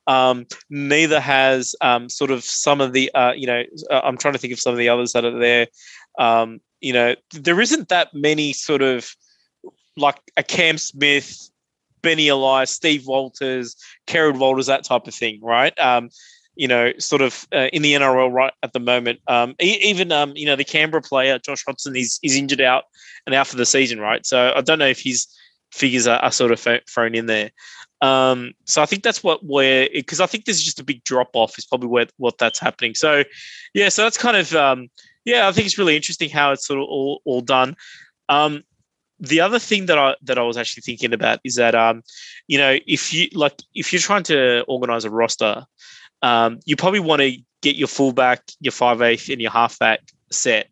Um, neither has um, sort of some of the uh, you know uh, I'm trying to think of some of the others that are there. Um, you know, there isn't that many sort of like a Cam Smith, Benny Elias, Steve Walters, Kerrod Walters, that type of thing, right? Um, you know, sort of uh, in the NRL right at the moment. Um, even um, you know, the Canberra player Josh Hodgson is is injured out and out for the season, right? So I don't know if his figures are, are sort of thrown in there. Um, so I think that's what where because I think there's just a big drop off is probably where what that's happening. So yeah, so that's kind of um, yeah, I think it's really interesting how it's sort of all all done. Um, the other thing that I that I was actually thinking about is that um, you know, if you like if you're trying to organize a roster, um, you probably want to get your fullback, your five eighth, and your halfback set.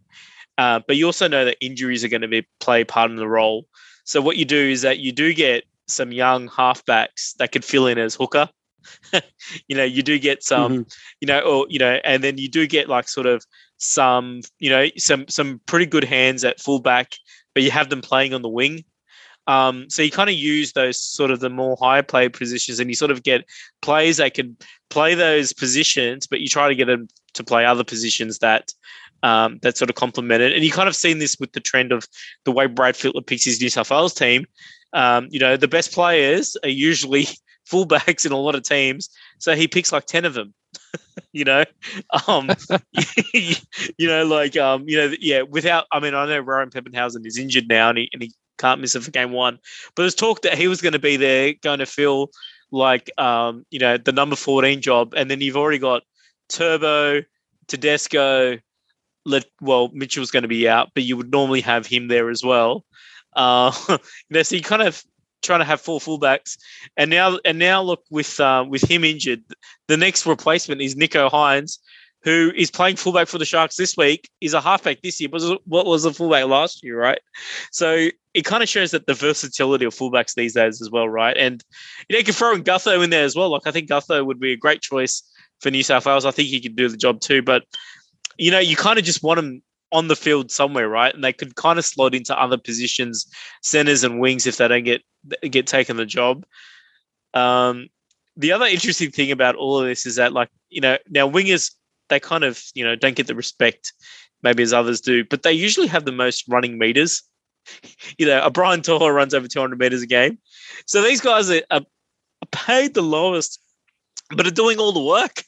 Uh, but you also know that injuries are going to be play part of the role. So what you do is that you do get some young halfbacks that could fill in as hooker. you know, you do get some, mm-hmm. you know, or you know, and then you do get like sort of some, you know, some some pretty good hands at fullback, but you have them playing on the wing. Um, so you kind of use those sort of the more higher play positions, and you sort of get players that can play those positions, but you try to get them to play other positions that um, that sort of complement it. And you kind of seen this with the trend of the way Brad Fittler picks his New South Wales team. Um, you know, the best players are usually fullbacks in a lot of teams, so he picks like ten of them. you know, um, you know, like um, you know, yeah. Without, I mean, I know Rowan Papenhuyzen is injured now, and he, and he can't miss it for game one. But there's talk that he was going to be there, going to fill like um, you know the number 14 job, and then you've already got Turbo, Tedesco. Let well, Mitchell's going to be out, but you would normally have him there as well. Uh, you know, so you kind of trying to have four fullbacks, and now and now look with uh, with him injured, the next replacement is Nico Hynes, who is playing fullback for the Sharks this week, is a halfback this year, but what was a fullback last year, right? So it kind of shows that the versatility of fullbacks these days as well, right? And you know, you can throw in Gutho in there as well. Like I think Gutho would be a great choice for New South Wales. I think he could do the job too. But you know, you kind of just want them on the field somewhere, right? And they could kind of slot into other positions, centers and wings, if they don't get get taken the job. Um, the other interesting thing about all of this is that, like, you know, now wingers they kind of you know don't get the respect maybe as others do, but they usually have the most running meters. you know, a Brian To'o runs over 200 meters a game, so these guys are, are paid the lowest, but are doing all the work.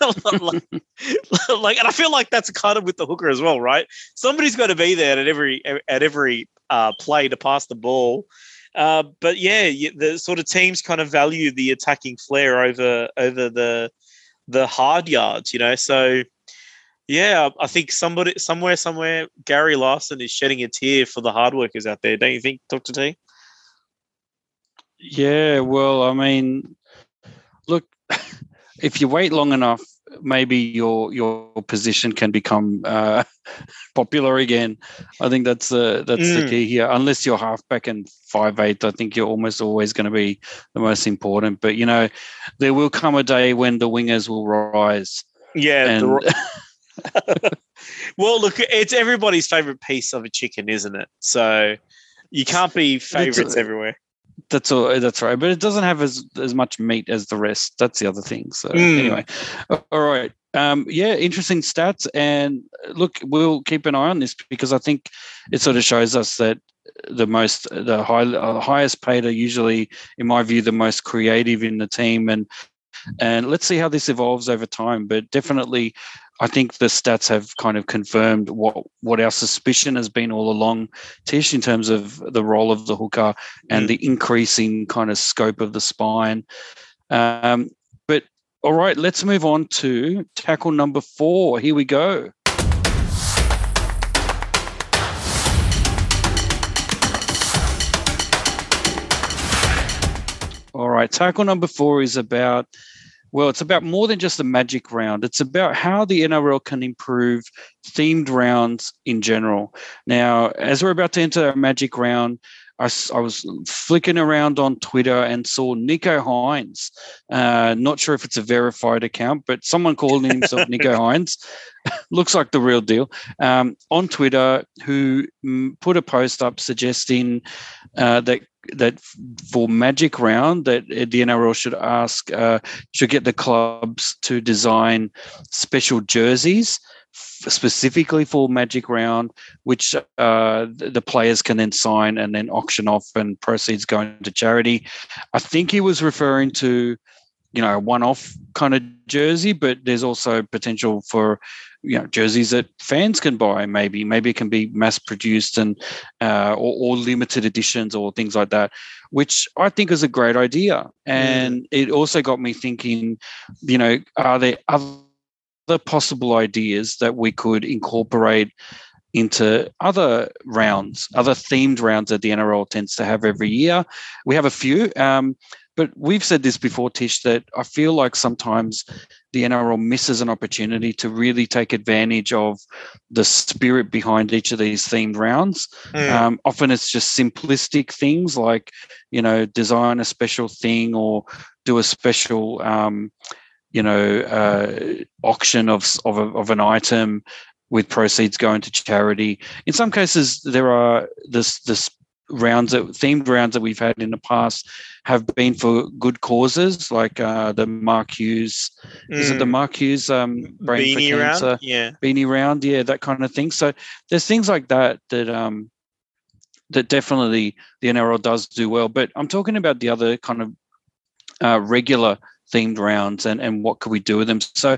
like, like, and I feel like that's kind of with the hooker as well, right? Somebody's got to be there at every at every uh, play to pass the ball. Uh, but yeah, the sort of teams kind of value the attacking flair over over the the hard yards, you know. So yeah, I think somebody somewhere, somewhere, Gary Larson is shedding a tear for the hard workers out there, don't you think, Dr. T? Yeah, well, I mean, look, if you wait long enough, maybe your your position can become uh, popular again. I think that's uh, that's mm. the key here. Unless you're halfback and five eight, I think you're almost always going to be the most important. But you know, there will come a day when the wingers will rise. Yeah. And... The... well, look, it's everybody's favorite piece of a chicken, isn't it? So you can't be favorites everywhere. That's all. That's right, but it doesn't have as as much meat as the rest. That's the other thing. So mm. anyway, all right. Um, yeah, interesting stats, and look, we'll keep an eye on this because I think it sort of shows us that the most, the high, uh, highest paid are usually, in my view, the most creative in the team, and and let's see how this evolves over time. But definitely, I think the stats have kind of confirmed what what our suspicion has been all along, Tish, in terms of the role of the hooker and mm. the increasing kind of scope of the spine. Um, but all right, let's move on to tackle number four. Here we go. All right, tackle number four is about well, it's about more than just the magic round. It's about how the NRL can improve themed rounds in general. Now, as we're about to enter a magic round, I, I was flicking around on Twitter and saw Nico Hynes. Uh, not sure if it's a verified account, but someone calling himself Nico Hynes. Looks like the real deal. Um, on Twitter who mm, put a post up suggesting uh, that that for Magic Round that the NRL should ask uh, should get the clubs to design special jerseys specifically for Magic Round, which uh, the players can then sign and then auction off, and proceeds going to charity. I think he was referring to, you know, one-off kind of jersey, but there's also potential for, you know, jerseys that fans can buy. Maybe, maybe it can be mass-produced and uh, or, or limited editions or things like that, which I think is a great idea. And it also got me thinking, you know, are there other possible ideas that we could incorporate into other rounds, other themed rounds that the NRL tends to have every year. We have a few, um, but we've said this before, Tish, that I feel like sometimes the NRL misses an opportunity to really take advantage of the spirit behind each of these themed rounds. Mm. Um, often it's just simplistic things like, you know, design a special thing or do a special, um, you know, uh, auction of of, a, of an item with proceeds going to charity. In some cases, there are this this rounds that themed rounds that we've had in the past have been for good causes, like uh, the Mark Hughes. Is it the Mm. Mark Hughes um, brain for beanie cancer? round? Yeah. beanie round, yeah, that kind of thing. So there's things like that that um that definitely the NRL does do well. But I'm talking about the other kind of uh, regular themed rounds and and what could we do with them. So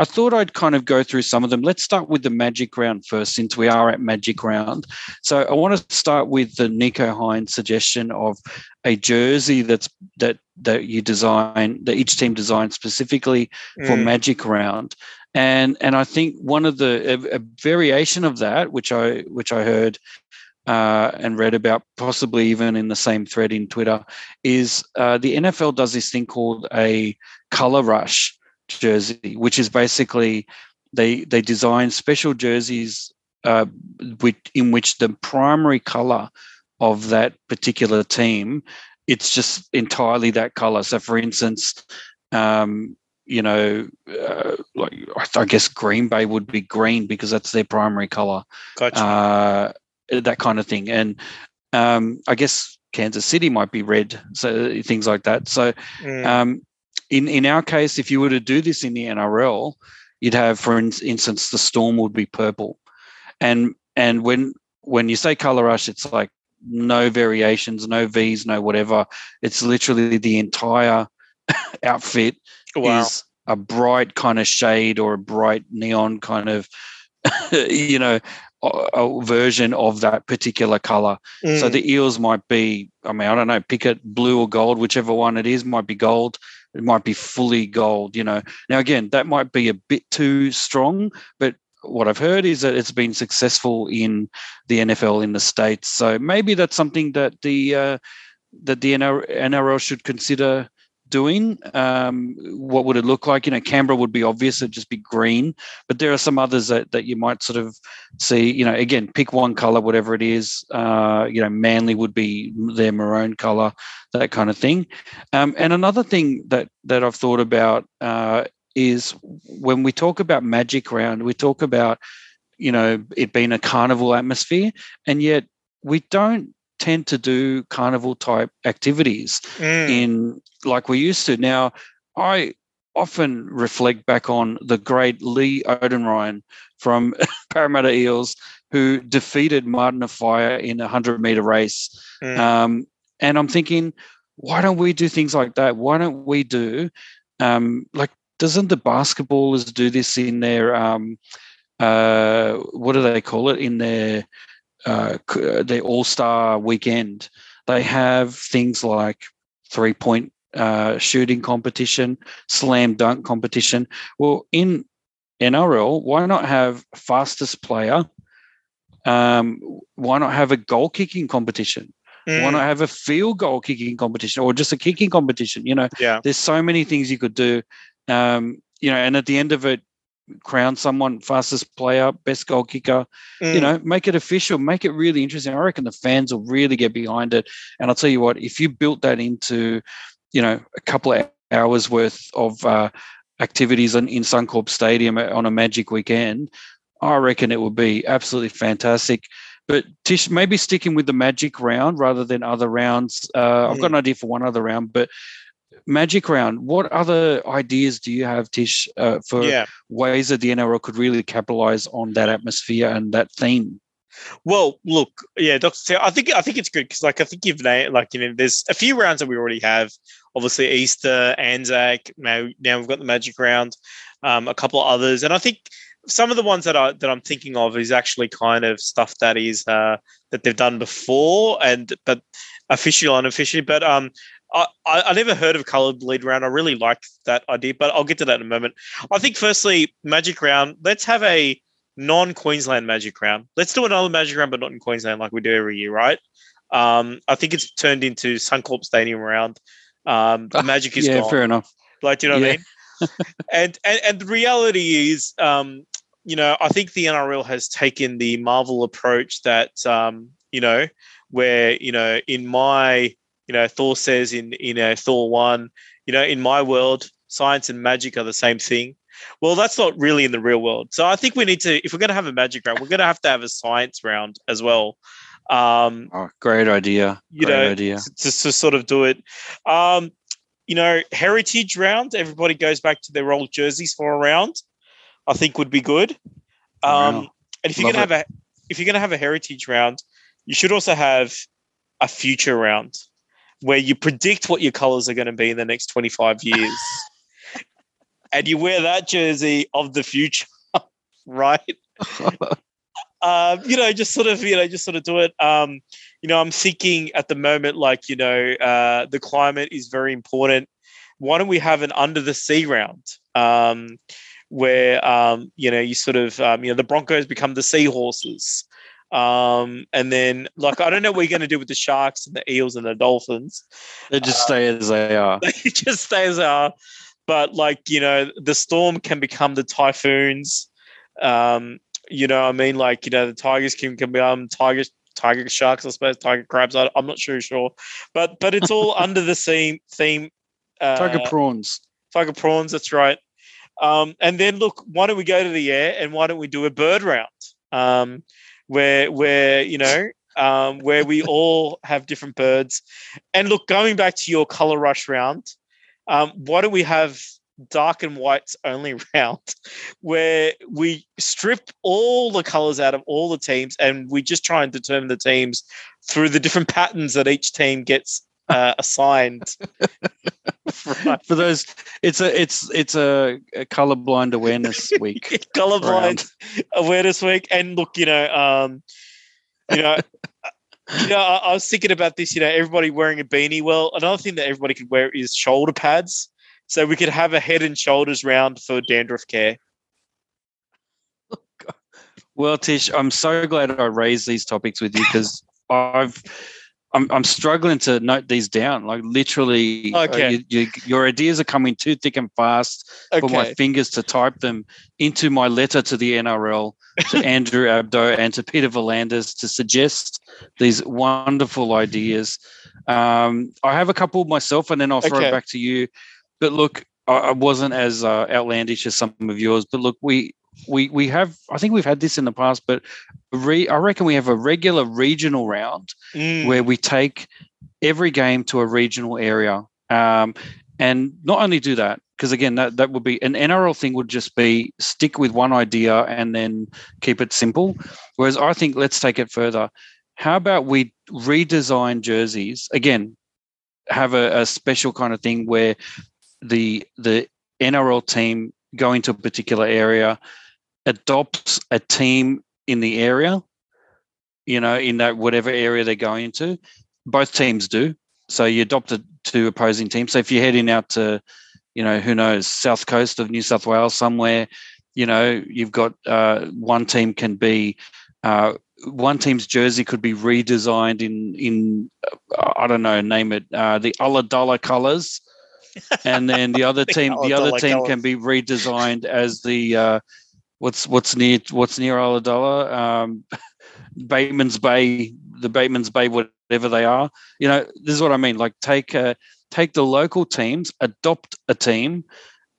I thought I'd kind of go through some of them. Let's start with the Magic Round first, since we are at Magic Round. So I want to start with the Nico Hynes suggestion of a jersey that's that that you design that each team designs specifically for Mm. Magic Round, and and I think one of the a, a variation of that, which I which I heard uh, and read about, possibly even in the same thread in Twitter, is uh, the NFL does this thing called a color rush jersey, which is basically they they design special jerseys uh, with, in which the primary color of that particular team it's just entirely that color. So, for instance, um, you know, uh, like I guess Green Bay would be green because that's their primary color Gotcha. uh, that kind of thing. And um, I guess Kansas City might be red, so things like that. So Mm. um, in in our case, if you were to do this in the NRL, you'd have, for in- instance, the Storm would be purple, and and when when you say color rush, it's like no variations, no V's, no whatever. It's literally the entire outfit wow. is a bright kind of shade or a bright neon kind of you know a, a version of that particular color. So Mm. the eels might be i mean i don't know pick it blue or gold whichever one it is might be gold. It might be fully gold you know. Now again that might be a bit too strong but what i've heard is that it's been successful in the nfl in the states. So maybe that's something that the uh, that the nrl should consider doing um, what would it look like? You know canberra would be obvious it'd just be green but there are some others that, that you might sort of see you know again pick one color whatever it is uh, you know manly would be their maroon color that kind of thing. Um, and another thing that that i've thought about uh, is when we talk about magic round we talk about you know it being a carnival atmosphere and yet we don't tend to do carnival type activities Mm. in like we used to. Now, I often reflect back on the great Lee Oudenryn from Parramatta Eels, who defeated Martin Offiah in a 100 meter race. Mm. Um, and I'm thinking, why don't we do things like that? Why don't we do, um, like, doesn't the basketballers do this in their, um, uh, what do they call it? In their, uh, c- their All Star weekend, they have things like three point uh, shooting competition, slam dunk competition. Well, in NRL, why not have fastest player? Um, why not have a goal kicking competition? Why Mm. not have a field goal kicking competition or just a kicking competition? You know, Yeah. there's so many things you could do. Um, you know, and at the end of it, crown someone fastest player, best goal kicker. Mm. You know, make it official, make it really interesting. I reckon the fans will really get behind it. And I'll tell you what, if you built that into, you know, a couple of hours worth of uh, activities in, in Suncorp Stadium on a Magic weekend, I reckon it would be absolutely fantastic. But Tish, maybe sticking with the Magic round rather than other rounds. Uh, mm. I've got an idea for one other round, but Magic round. What other ideas do you have, Tish, uh, for yeah. ways that the NRL could really capitalize on that atmosphere and that theme? Well, look, yeah, Doctor. I think I think it's good because, like, I think you've named, like, you know, there's a few rounds that we already have. Obviously, Easter, Anzac. Now, now we've got the Magic round, um, a couple of others, and I think some of the ones that I that I'm thinking of is actually kind of stuff that is uh, that they've done before, and but officially unofficially. But um, I, I never heard of colored bleed round. I really like that idea, but I'll get to that in a moment. I think firstly, Magic round. Let's have a non-Queensland Magic round. Let's do another Magic round, but not in Queensland like we do every year, right? Um, I think it's turned into Suncorp Stadium round. Um, the Magic is yeah, gone. fair enough. Like, do you know yeah. what I mean? and, and and the reality is, um, you know, I think the NRL has taken the Marvel approach that, um, you know, where you know, in my you know, Thor says in you know Thor one, you know, in my world, science and magic are the same thing. Well, that's not really in the real world. So I think we need to, if we're going to have a magic round, we're going to have to have a science round as well. Um, oh, great idea! You great know, idea. To, to, sort of do it. Um, you know, heritage round. Everybody goes back to their old jerseys for a round. I think would be good. Um, wow. And if you're going to have a, if you're going to have a heritage round, you should also have a future round where you predict what your colors are going to be in the next 25 years. and you wear that jersey of the future, right? um, you know, just sort of, you know, just sort of do it. Um, you know, I'm thinking at the moment, like, you know, uh, the climate is very important. Why don't we have an under the sea round? Um, where um, you know you sort of um, you know the Broncos become the seahorses, um, and then, like, I don't know what you're going to do with the sharks and the eels and the dolphins. They just uh, stay as they are. They just stay as they are. But, like, you know, the storm can become the typhoons. Um, you know, I mean, like, you know, the tigers can, can become tiger tiger sharks, I suppose, tiger crabs. I, am not sure, sure, but but it's all under the same theme. Uh, tiger prawns. Tiger prawns. That's right. Um, and then look, why don't we go to the air and why don't we do a bird round? Um, where where you know um, where we all have different birds. And look, going back to your color rush round, um, why do we have dark and whites only round where we strip all the colors out of all the teams and we just try and determine the teams through the different patterns that each team gets uh, assigned. right. For those, it's a it's it's a, a colorblind awareness week. colorblind awareness week, and look, you know, um, you know. you know, I, I, was thinking about this. You know, everybody wearing a beanie. Well, another thing that everybody could wear is shoulder pads, so we could have a head and shoulders round for dandruff care. Well, Tish, I'm so glad I raised these topics with you because I've I'm, I'm struggling to note these down. Like literally, uh, okay. Uh, you, you, your ideas are coming too thick and fast okay. for my fingers to type them into my letter to the NRL, to Andrew Abdo, and to Peter V'landys to suggest these wonderful ideas. Um, I have a couple myself, and then I'll throw okay. it back to you. But look, I, I wasn't as uh, outlandish as some of yours. But look, we we we have I think we've had this in the past, but re, I reckon we have a regular regional round mm. where we take every game to a regional area, um, and not only do that because again that that would be an NRL thing would just be stick with one idea and then keep it simple, whereas I think let's take it further. How about we redesign jerseys again? Have a, a special kind of thing where the the NRL team go into a particular area adopts a team in the area, you know, in that whatever area they're going into. Both teams do. So you adopt it to opposing teams. So if you're heading out to, you know, who knows, south coast of New South Wales somewhere, you know, you've got uh, one team can be uh, one team's jersey could be redesigned in in uh, I don't know, name it uh, the Ulladulla colours and then the other team, the other team colours. can be redesigned as the uh, what's what's near what's near Ulladulla, um, Bateman's Bay, the Bateman's Bay, whatever they are. You know, this is what I mean. Like take uh, take the local teams, adopt a team,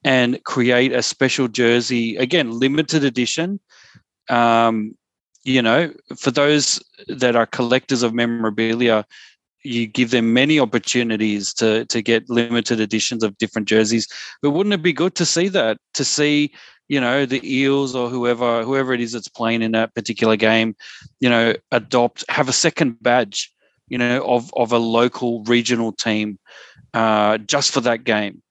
and create a special jersey. Again, limited edition. Um, you know, for those that are collectors of memorabilia, you give them many opportunities to to get limited editions of different jerseys. But wouldn't it be good to see that? To see, you know, the Eels or whoever whoever it is that's playing in that particular game, you know, adopt have a second badge, you know, of of a local regional team, uh, just for that game.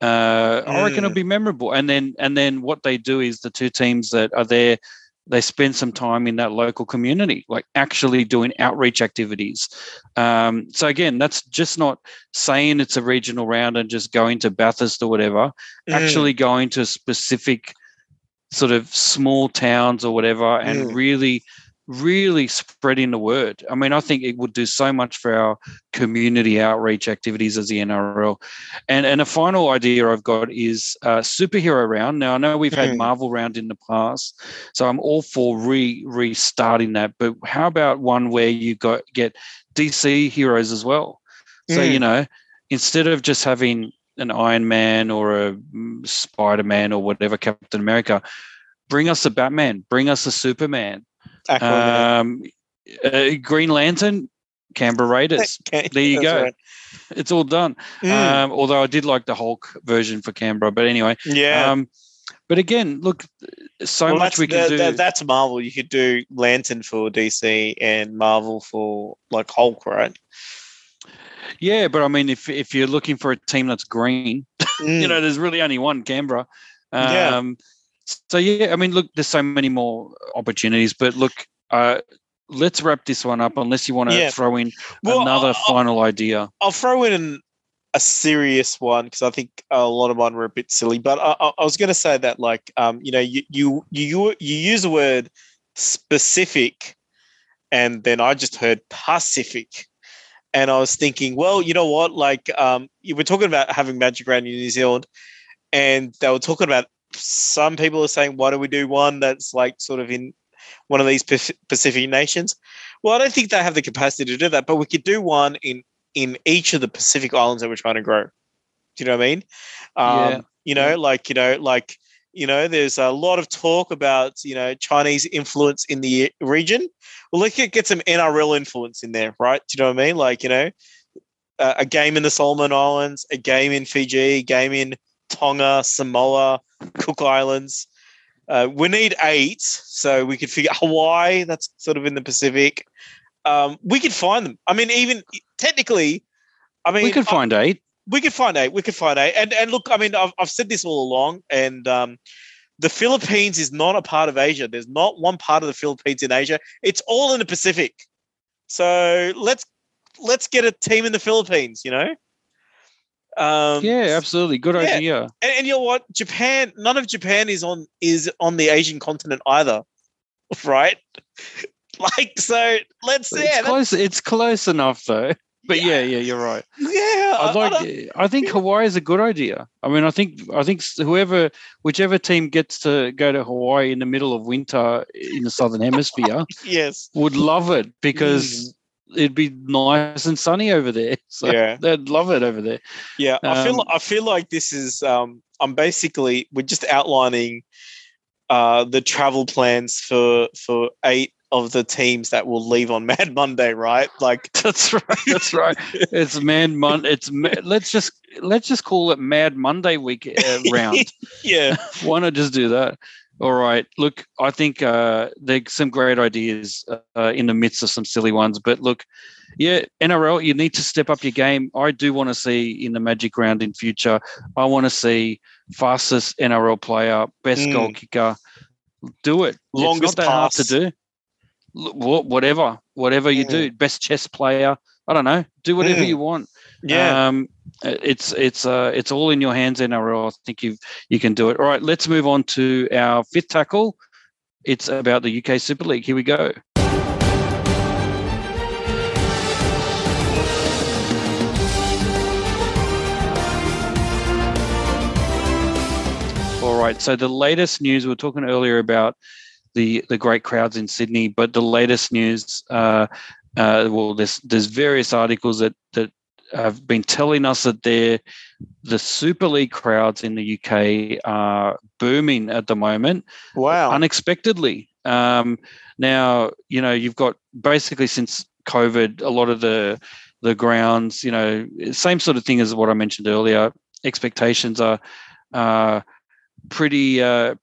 Uh, I reckon it'll Mm. be memorable. And then and then what they do is the two teams that are there they spend some time in that local community, like actually doing outreach activities. Um, so again, that's just not saying it's a regional round and just going to Bathurst or whatever. Mm. Actually going to specific sort of small towns or whatever, and Mm. really, really spreading the word. I mean, I think it would do so much for our community outreach activities as the NRL. And and a final idea I've got is uh, superhero round. Now I know we've had Mm. Marvel round in the past, so I'm all for re restarting that. But how about one where you got get DC heroes as well? So Mm. you know, instead of just having an Iron Man or a Spider Man or whatever Captain America, bring us a Batman, bring us a Superman, um, uh, Green Lantern, Canberra Raiders. Okay, there you go. right. It's all done. Mm. Um, although I did like the Hulk version for Canberra, but anyway. yeah. Um, but again, look, so Well, much we can that- do. that- that's Marvel. You could do Lantern for DC and Marvel for like Hulk, right? Yeah, but I mean, if if you're looking for a team that's green, you Mm. know, there's really only one Canberra. Yeah. Um, So yeah, I mean, look, there's so many more opportunities, but look, uh, let's wrap this one up. Unless you want to Yeah. throw in Well, another I'll- final idea. I'll throw in a serious one because I think a lot of mine were a bit silly. But I, I, I was going to say that, like, um, you know, you you you you use the word specific, and then I just heard Pacific, and I was thinking, well, you know what? Like, um, you were talking about having Magic Round in New Zealand, and they were talking about some people are saying, why don't we do one that's like sort of in one of these Pacific nations? Well, I don't think they have the capacity to do that, but we could do one in in each of the Pacific islands that we're trying to grow. Do you know what I mean? Um, Yeah. You know, like you know, like you know, there's a lot of talk about you know Chinese influence in the region. Well, let's get, get some NRL influence in there, right? Do you know what I mean? Like you know, a, a game in the Solomon Islands, a game in Fiji, a game in Tonga, Samoa, Cook Islands. Uh, we need eight, so we could figure Hawaii. That's sort of in the Pacific. Um, we could find them. I mean, even technically, I mean, we could I- find eight. We could find eight. We could find eight. And and look, I mean, I've, I've said this all along, and um, the Philippines is not a part of Asia. There's not one part of the Philippines in Asia. It's all in the Pacific. So let's let's get a team in the Philippines. You know. Um, Yeah, absolutely. Good yeah. idea. and, and you know what? Japan, none of Japan is on is on the Asian continent either, right? like so, let's It's yeah, close. It's close enough though. But yeah, yeah, you're right. yeah. I- I like. don't- I think Hawaii is a good idea. I mean, I think. I think whoever, whichever team gets to go to Hawaii in the middle of winter in the southern hemisphere yes, would love it because it'd be nice and sunny over there. So Mm. yeah. they'd love it over there. Yeah, I feel Um, I feel like this is um I'm basically we're just outlining uh the travel plans for for eight of the teams that will leave on Mad Monday, right? Like That's right. That's right. It's Mad mon. It's let's just let's just call it Mad Monday week uh, round. yeah. Why not just do that? All right. Look, I think uh, there's some great ideas uh, in the midst of some silly ones. But look, yeah, NRL, you need to step up your game. I do want to see in the Magic Round in future. I want to see fastest NRL player, best Mm. goal kicker. Do it. Longest it's not that hard to do. Whatever, whatever you do, best chess player. I don't know. Do whatever Mm. you want. Yeah. Um, it's it's uh it's all in your hands, NRL. I think you you can do it. All right, let's move on to our fifth tackle. It's about the UK Super League. Here we go. All right. So the latest news we were talking earlier about the the great crowds in Sydney, but the latest news. Uh, uh, well, there's there's various articles that that have been telling us that they're the Super League crowds in the UK are booming at the moment. Wow. Unexpectedly. Um, now, you know, you've got basically since COVID, a lot of the the grounds, you know, same sort of thing as what I mentioned earlier. Expectations are uh, pretty uh,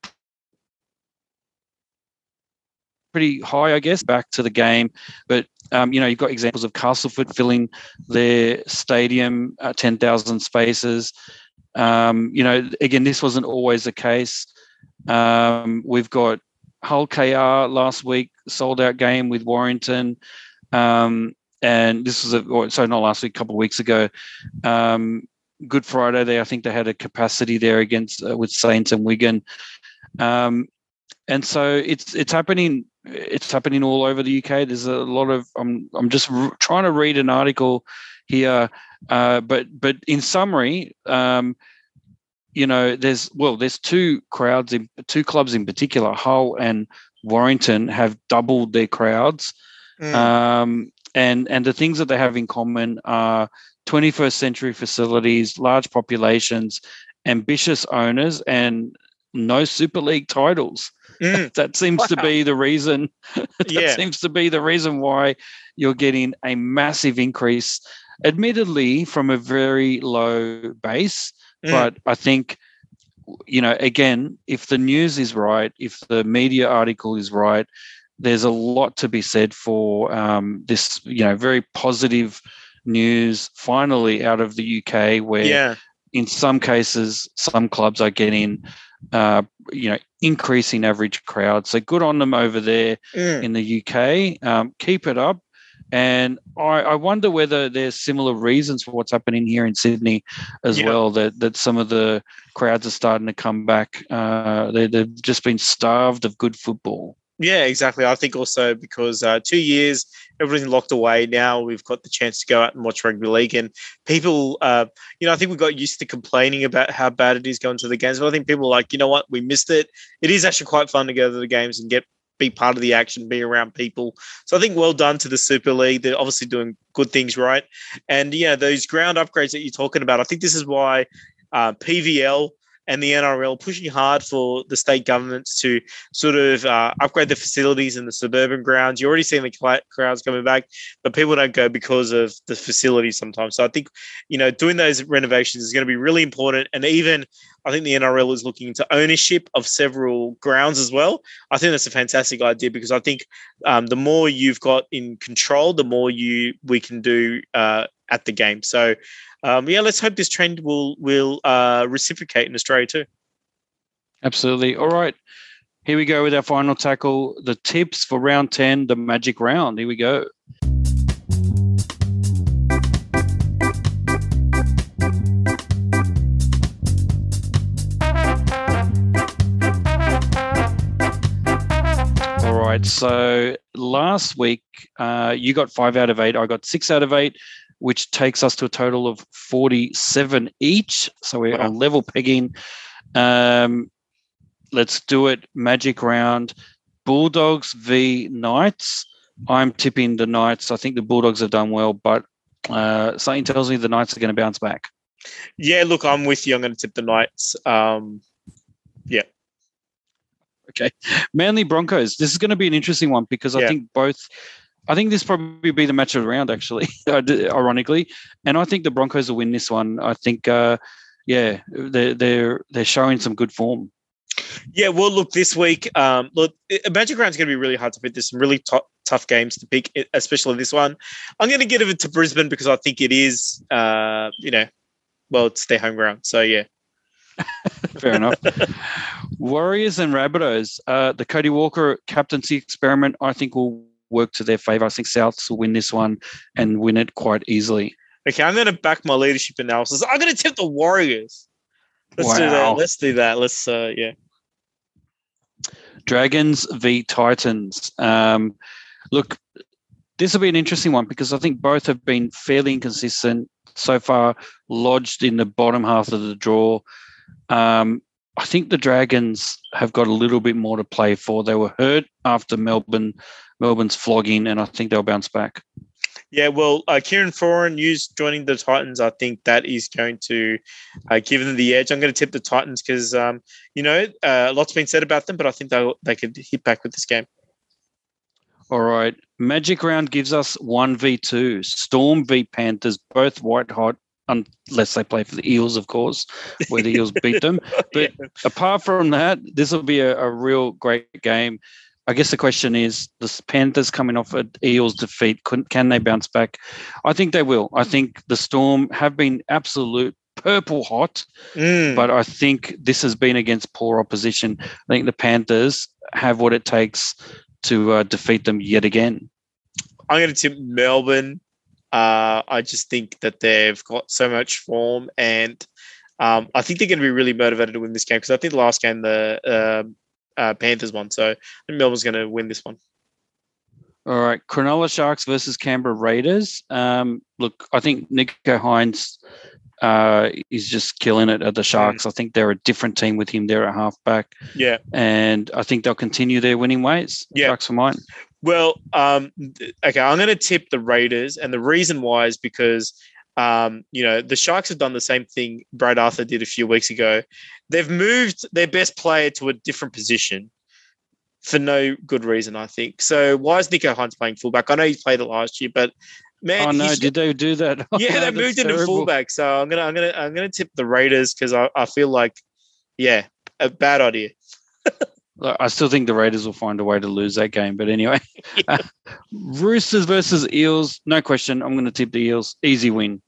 pretty high, I guess, back to the game. But um, you know, you've got examples of Castleford filling their stadium, uh, ten thousand spaces. Um, you know, again, this wasn't always the case. Um, we've got Hull KR last week sold out game with Warrington, um, and this was a so not last week, a couple of weeks ago. Um, Good Friday, they I think they had a capacity there against uh, with Saints and Wigan, um, and so it's it's happening. It's happening all over the UK. There's a lot of I'm I'm just r- trying to read an article here, uh, but but in summary, um, you know, there's well, there's two crowds in two clubs in particular, Hull and Warrington, have doubled their crowds. Mm. Um, and and the things that they have in common are 21st century facilities, large populations, ambitious owners, and no Super League titles. Mm. that seems wow. to be the reason. that yeah. seems to be the reason why you're getting a massive increase, admittedly from a very low base. Mm. But I think, you know, again, if the news is right, if the media article is right, there's a lot to be said for um, this, you know, very positive news finally out of the UK where yeah. in some cases some clubs are getting uh, you know increasing average crowd. So good on them over there mm. in the UK um, keep it up. And I, I, wonder whether there's similar reasons for what's happening here in Sydney as yeah. well that that some of the crowds are starting to come back. Uh, they, they've just been starved of good football yeah, exactly. I think also because uh, two years, everything locked away. Now we've got the chance to go out and watch rugby league, and people, uh, you know, I think we got used to complaining about how bad it is going to the games. But I think people are like, you know what, we missed it. It is actually quite fun to go to the games and get be part of the action, be around people. So I think well done to the Super League. They're obviously doing good things right, and yeah, those ground upgrades that you're talking about. I think this is why uh, PVL and the NRL pushing hard for the state governments to sort of uh, upgrade the facilities in the suburban grounds. You're already seeing the crowds coming back, but people don't go because of the facilities sometimes. So I think, you know, doing those renovations is going to be really important. And even I think the NRL is looking into ownership of several grounds as well. I think that's a fantastic idea because I think um, the more you've got in control, the more you we can do uh, at the game. So um, yeah, let's hope this trend will will uh, reciprocate in Australia too. Absolutely. All right. Here we go with our final tackle. The tips for round 10, the magic round. Here we go. Right. So last week, uh, you got five out of eight. I got six out of eight which takes us to a total of 47 each. So we're wow. on level pegging. Um, let's do it. Magic round. Bulldogs v Knights. I'm tipping the Knights. I think the Bulldogs have done well, but uh, something tells me the Knights are going to bounce back. Yeah, look, I'm with you. I'm going to tip the Knights. Um, yeah. Okay. Manly Broncos. This is going to be an interesting one because I think both I think this probably be the match of the round, actually, ironically. And I think the Broncos will win this one. I think, uh, yeah, they're they're they're showing some good form. Yeah, well, look, this week, um, look, Magic Round's going to be really hard to pick. There's some really t- tough games to pick, especially this one. I'm going to give it to Brisbane because I think it is, uh, you know, well, it's their home ground. So, yeah. Fair enough. Warriors and Rabbitohs. Uh, the Cody Walker captaincy experiment, I think, will work to their favour. I think Souths will win this one and win it quite easily. Okay, I'm going to back my leadership analysis. I'm going to tip the Warriors. Let's wow. do that. Let's do that. Let's, uh, yeah. Dragons v Titans. Um, look, this will be an interesting one because I think both have been fairly inconsistent so far, lodged in the bottom half of the draw. Um, I think the Dragons have got a little bit more to play for. They were hurt after Melbourne, Melbourne's flogging, and I think they'll bounce back. Yeah, well, uh, Kieran Foran news joining the Titans. I think that is going to uh, give them the edge. I'm going to tip the Titans because um, you know uh, a lot's been said about them, but I think they they could hit back with this game. All right, Magic Round gives us one v two. Storm v Panthers, both white hot unless they play for the Eels, of course, where the Eels beat them. But yeah. apart from that, this will be a, a, real great game. I guess the question is the Panthers coming off an Eels defeat, can, can they bounce back? I think they will. I think the Storm have been absolute purple hot, mm. but I think this has been against poor opposition. I think the Panthers have what it takes to uh, defeat them yet again. I'm going to tip Melbourne uh, I just think that they've got so much form, and um, I think they're going to be really motivated to win this game because I think the last game the uh, uh, Panthers won, so Melbourne's going to win this one. All right, Cronulla Sharks versus Canberra Raiders. Um, look, I think Nicho Hynes uh, is just killing it at the Sharks. Mm. I think they're a different team with him there at halfback. Yeah, and I think they'll continue their winning ways. Yeah, Sharks for mine. Well, um, okay, I'm going to tip the Raiders, and the reason why is because um, you know the Sharks have done the same thing Brad Arthur did a few weeks ago. They've moved their best player to a different position for no good reason, I think. So why is Nico Hynes playing fullback? I know he played it last year, but man, oh no, did they do that? yeah, they moved into to fullback. So I'm gonna, I'm gonna, I'm gonna tip the Raiders because I, I feel like, yeah, a bad idea. I still think the Raiders will find a way to lose that game. But anyway, uh, Roosters versus Eels, no question. I'm going to tip the Eels. Easy win.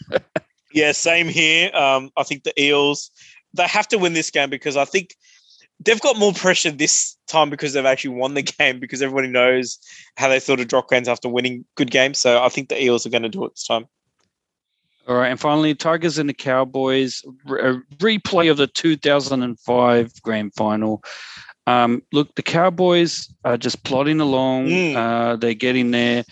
yeah, same here. Um, I think the Eels, they have to win this game because I think they've got more pressure this time because they've actually won the game because everybody knows how they thought of drop games after winning good games. So I think the Eels are going to do it this time. All right, and finally, Tigers and the Cowboys, a replay of the 2005 grand final. Um, look, the Cowboys are just plodding along. Mm. Uh, they're getting there.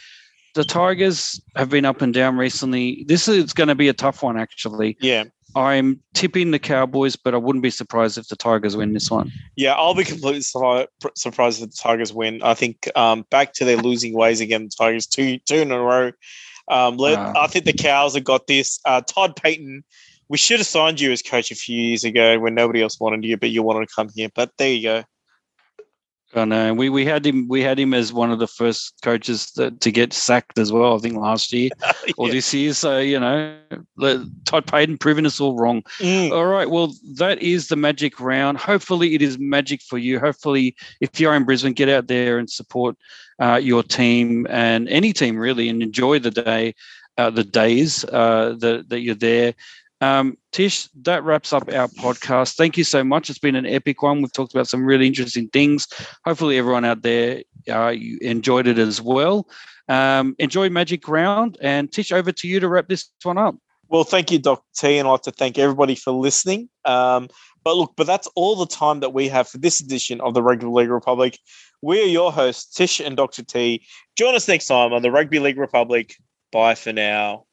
The Tigers have been up and down recently. This is going to be a tough one, actually. Yeah. I'm tipping the Cowboys, but I wouldn't be surprised if the Tigers win this one. Yeah, I'll be completely surprised if the Tigers win. I think um, back to their losing ways again, the Tigers two two in a row. Um, let, uh, I think the Cows have got this. Uh, Todd Payten, we should have signed you as coach a few years ago when nobody else wanted you, but you wanted to come here. But there you go. I know we, we had him we had him as one of the first coaches that, to get sacked as well. I think last year yeah. or this year. So you know, Todd Payten proving us all wrong. Mm. All right, well that is the magic round. Hopefully, it is magic for you. Hopefully, if you're in Brisbane, get out there and support uh, your team and any team really, and enjoy the day, uh, the days uh, that that you're there. Um, Tish, that wraps up our podcast. Thank you so much. It's been an epic one. We've talked about some really interesting things. Hopefully, everyone out there uh, enjoyed it as well. Um, enjoy Magic Round. And Tish, over to you to wrap this one up. Well, thank you, Dr. T, and I'd like to thank everybody for listening. Um, but look, but that's all the time that we have for this edition of the Rugby League Republic. We are your hosts, Tish and Dr. T. Join us next time on the Rugby League Republic. Bye for now.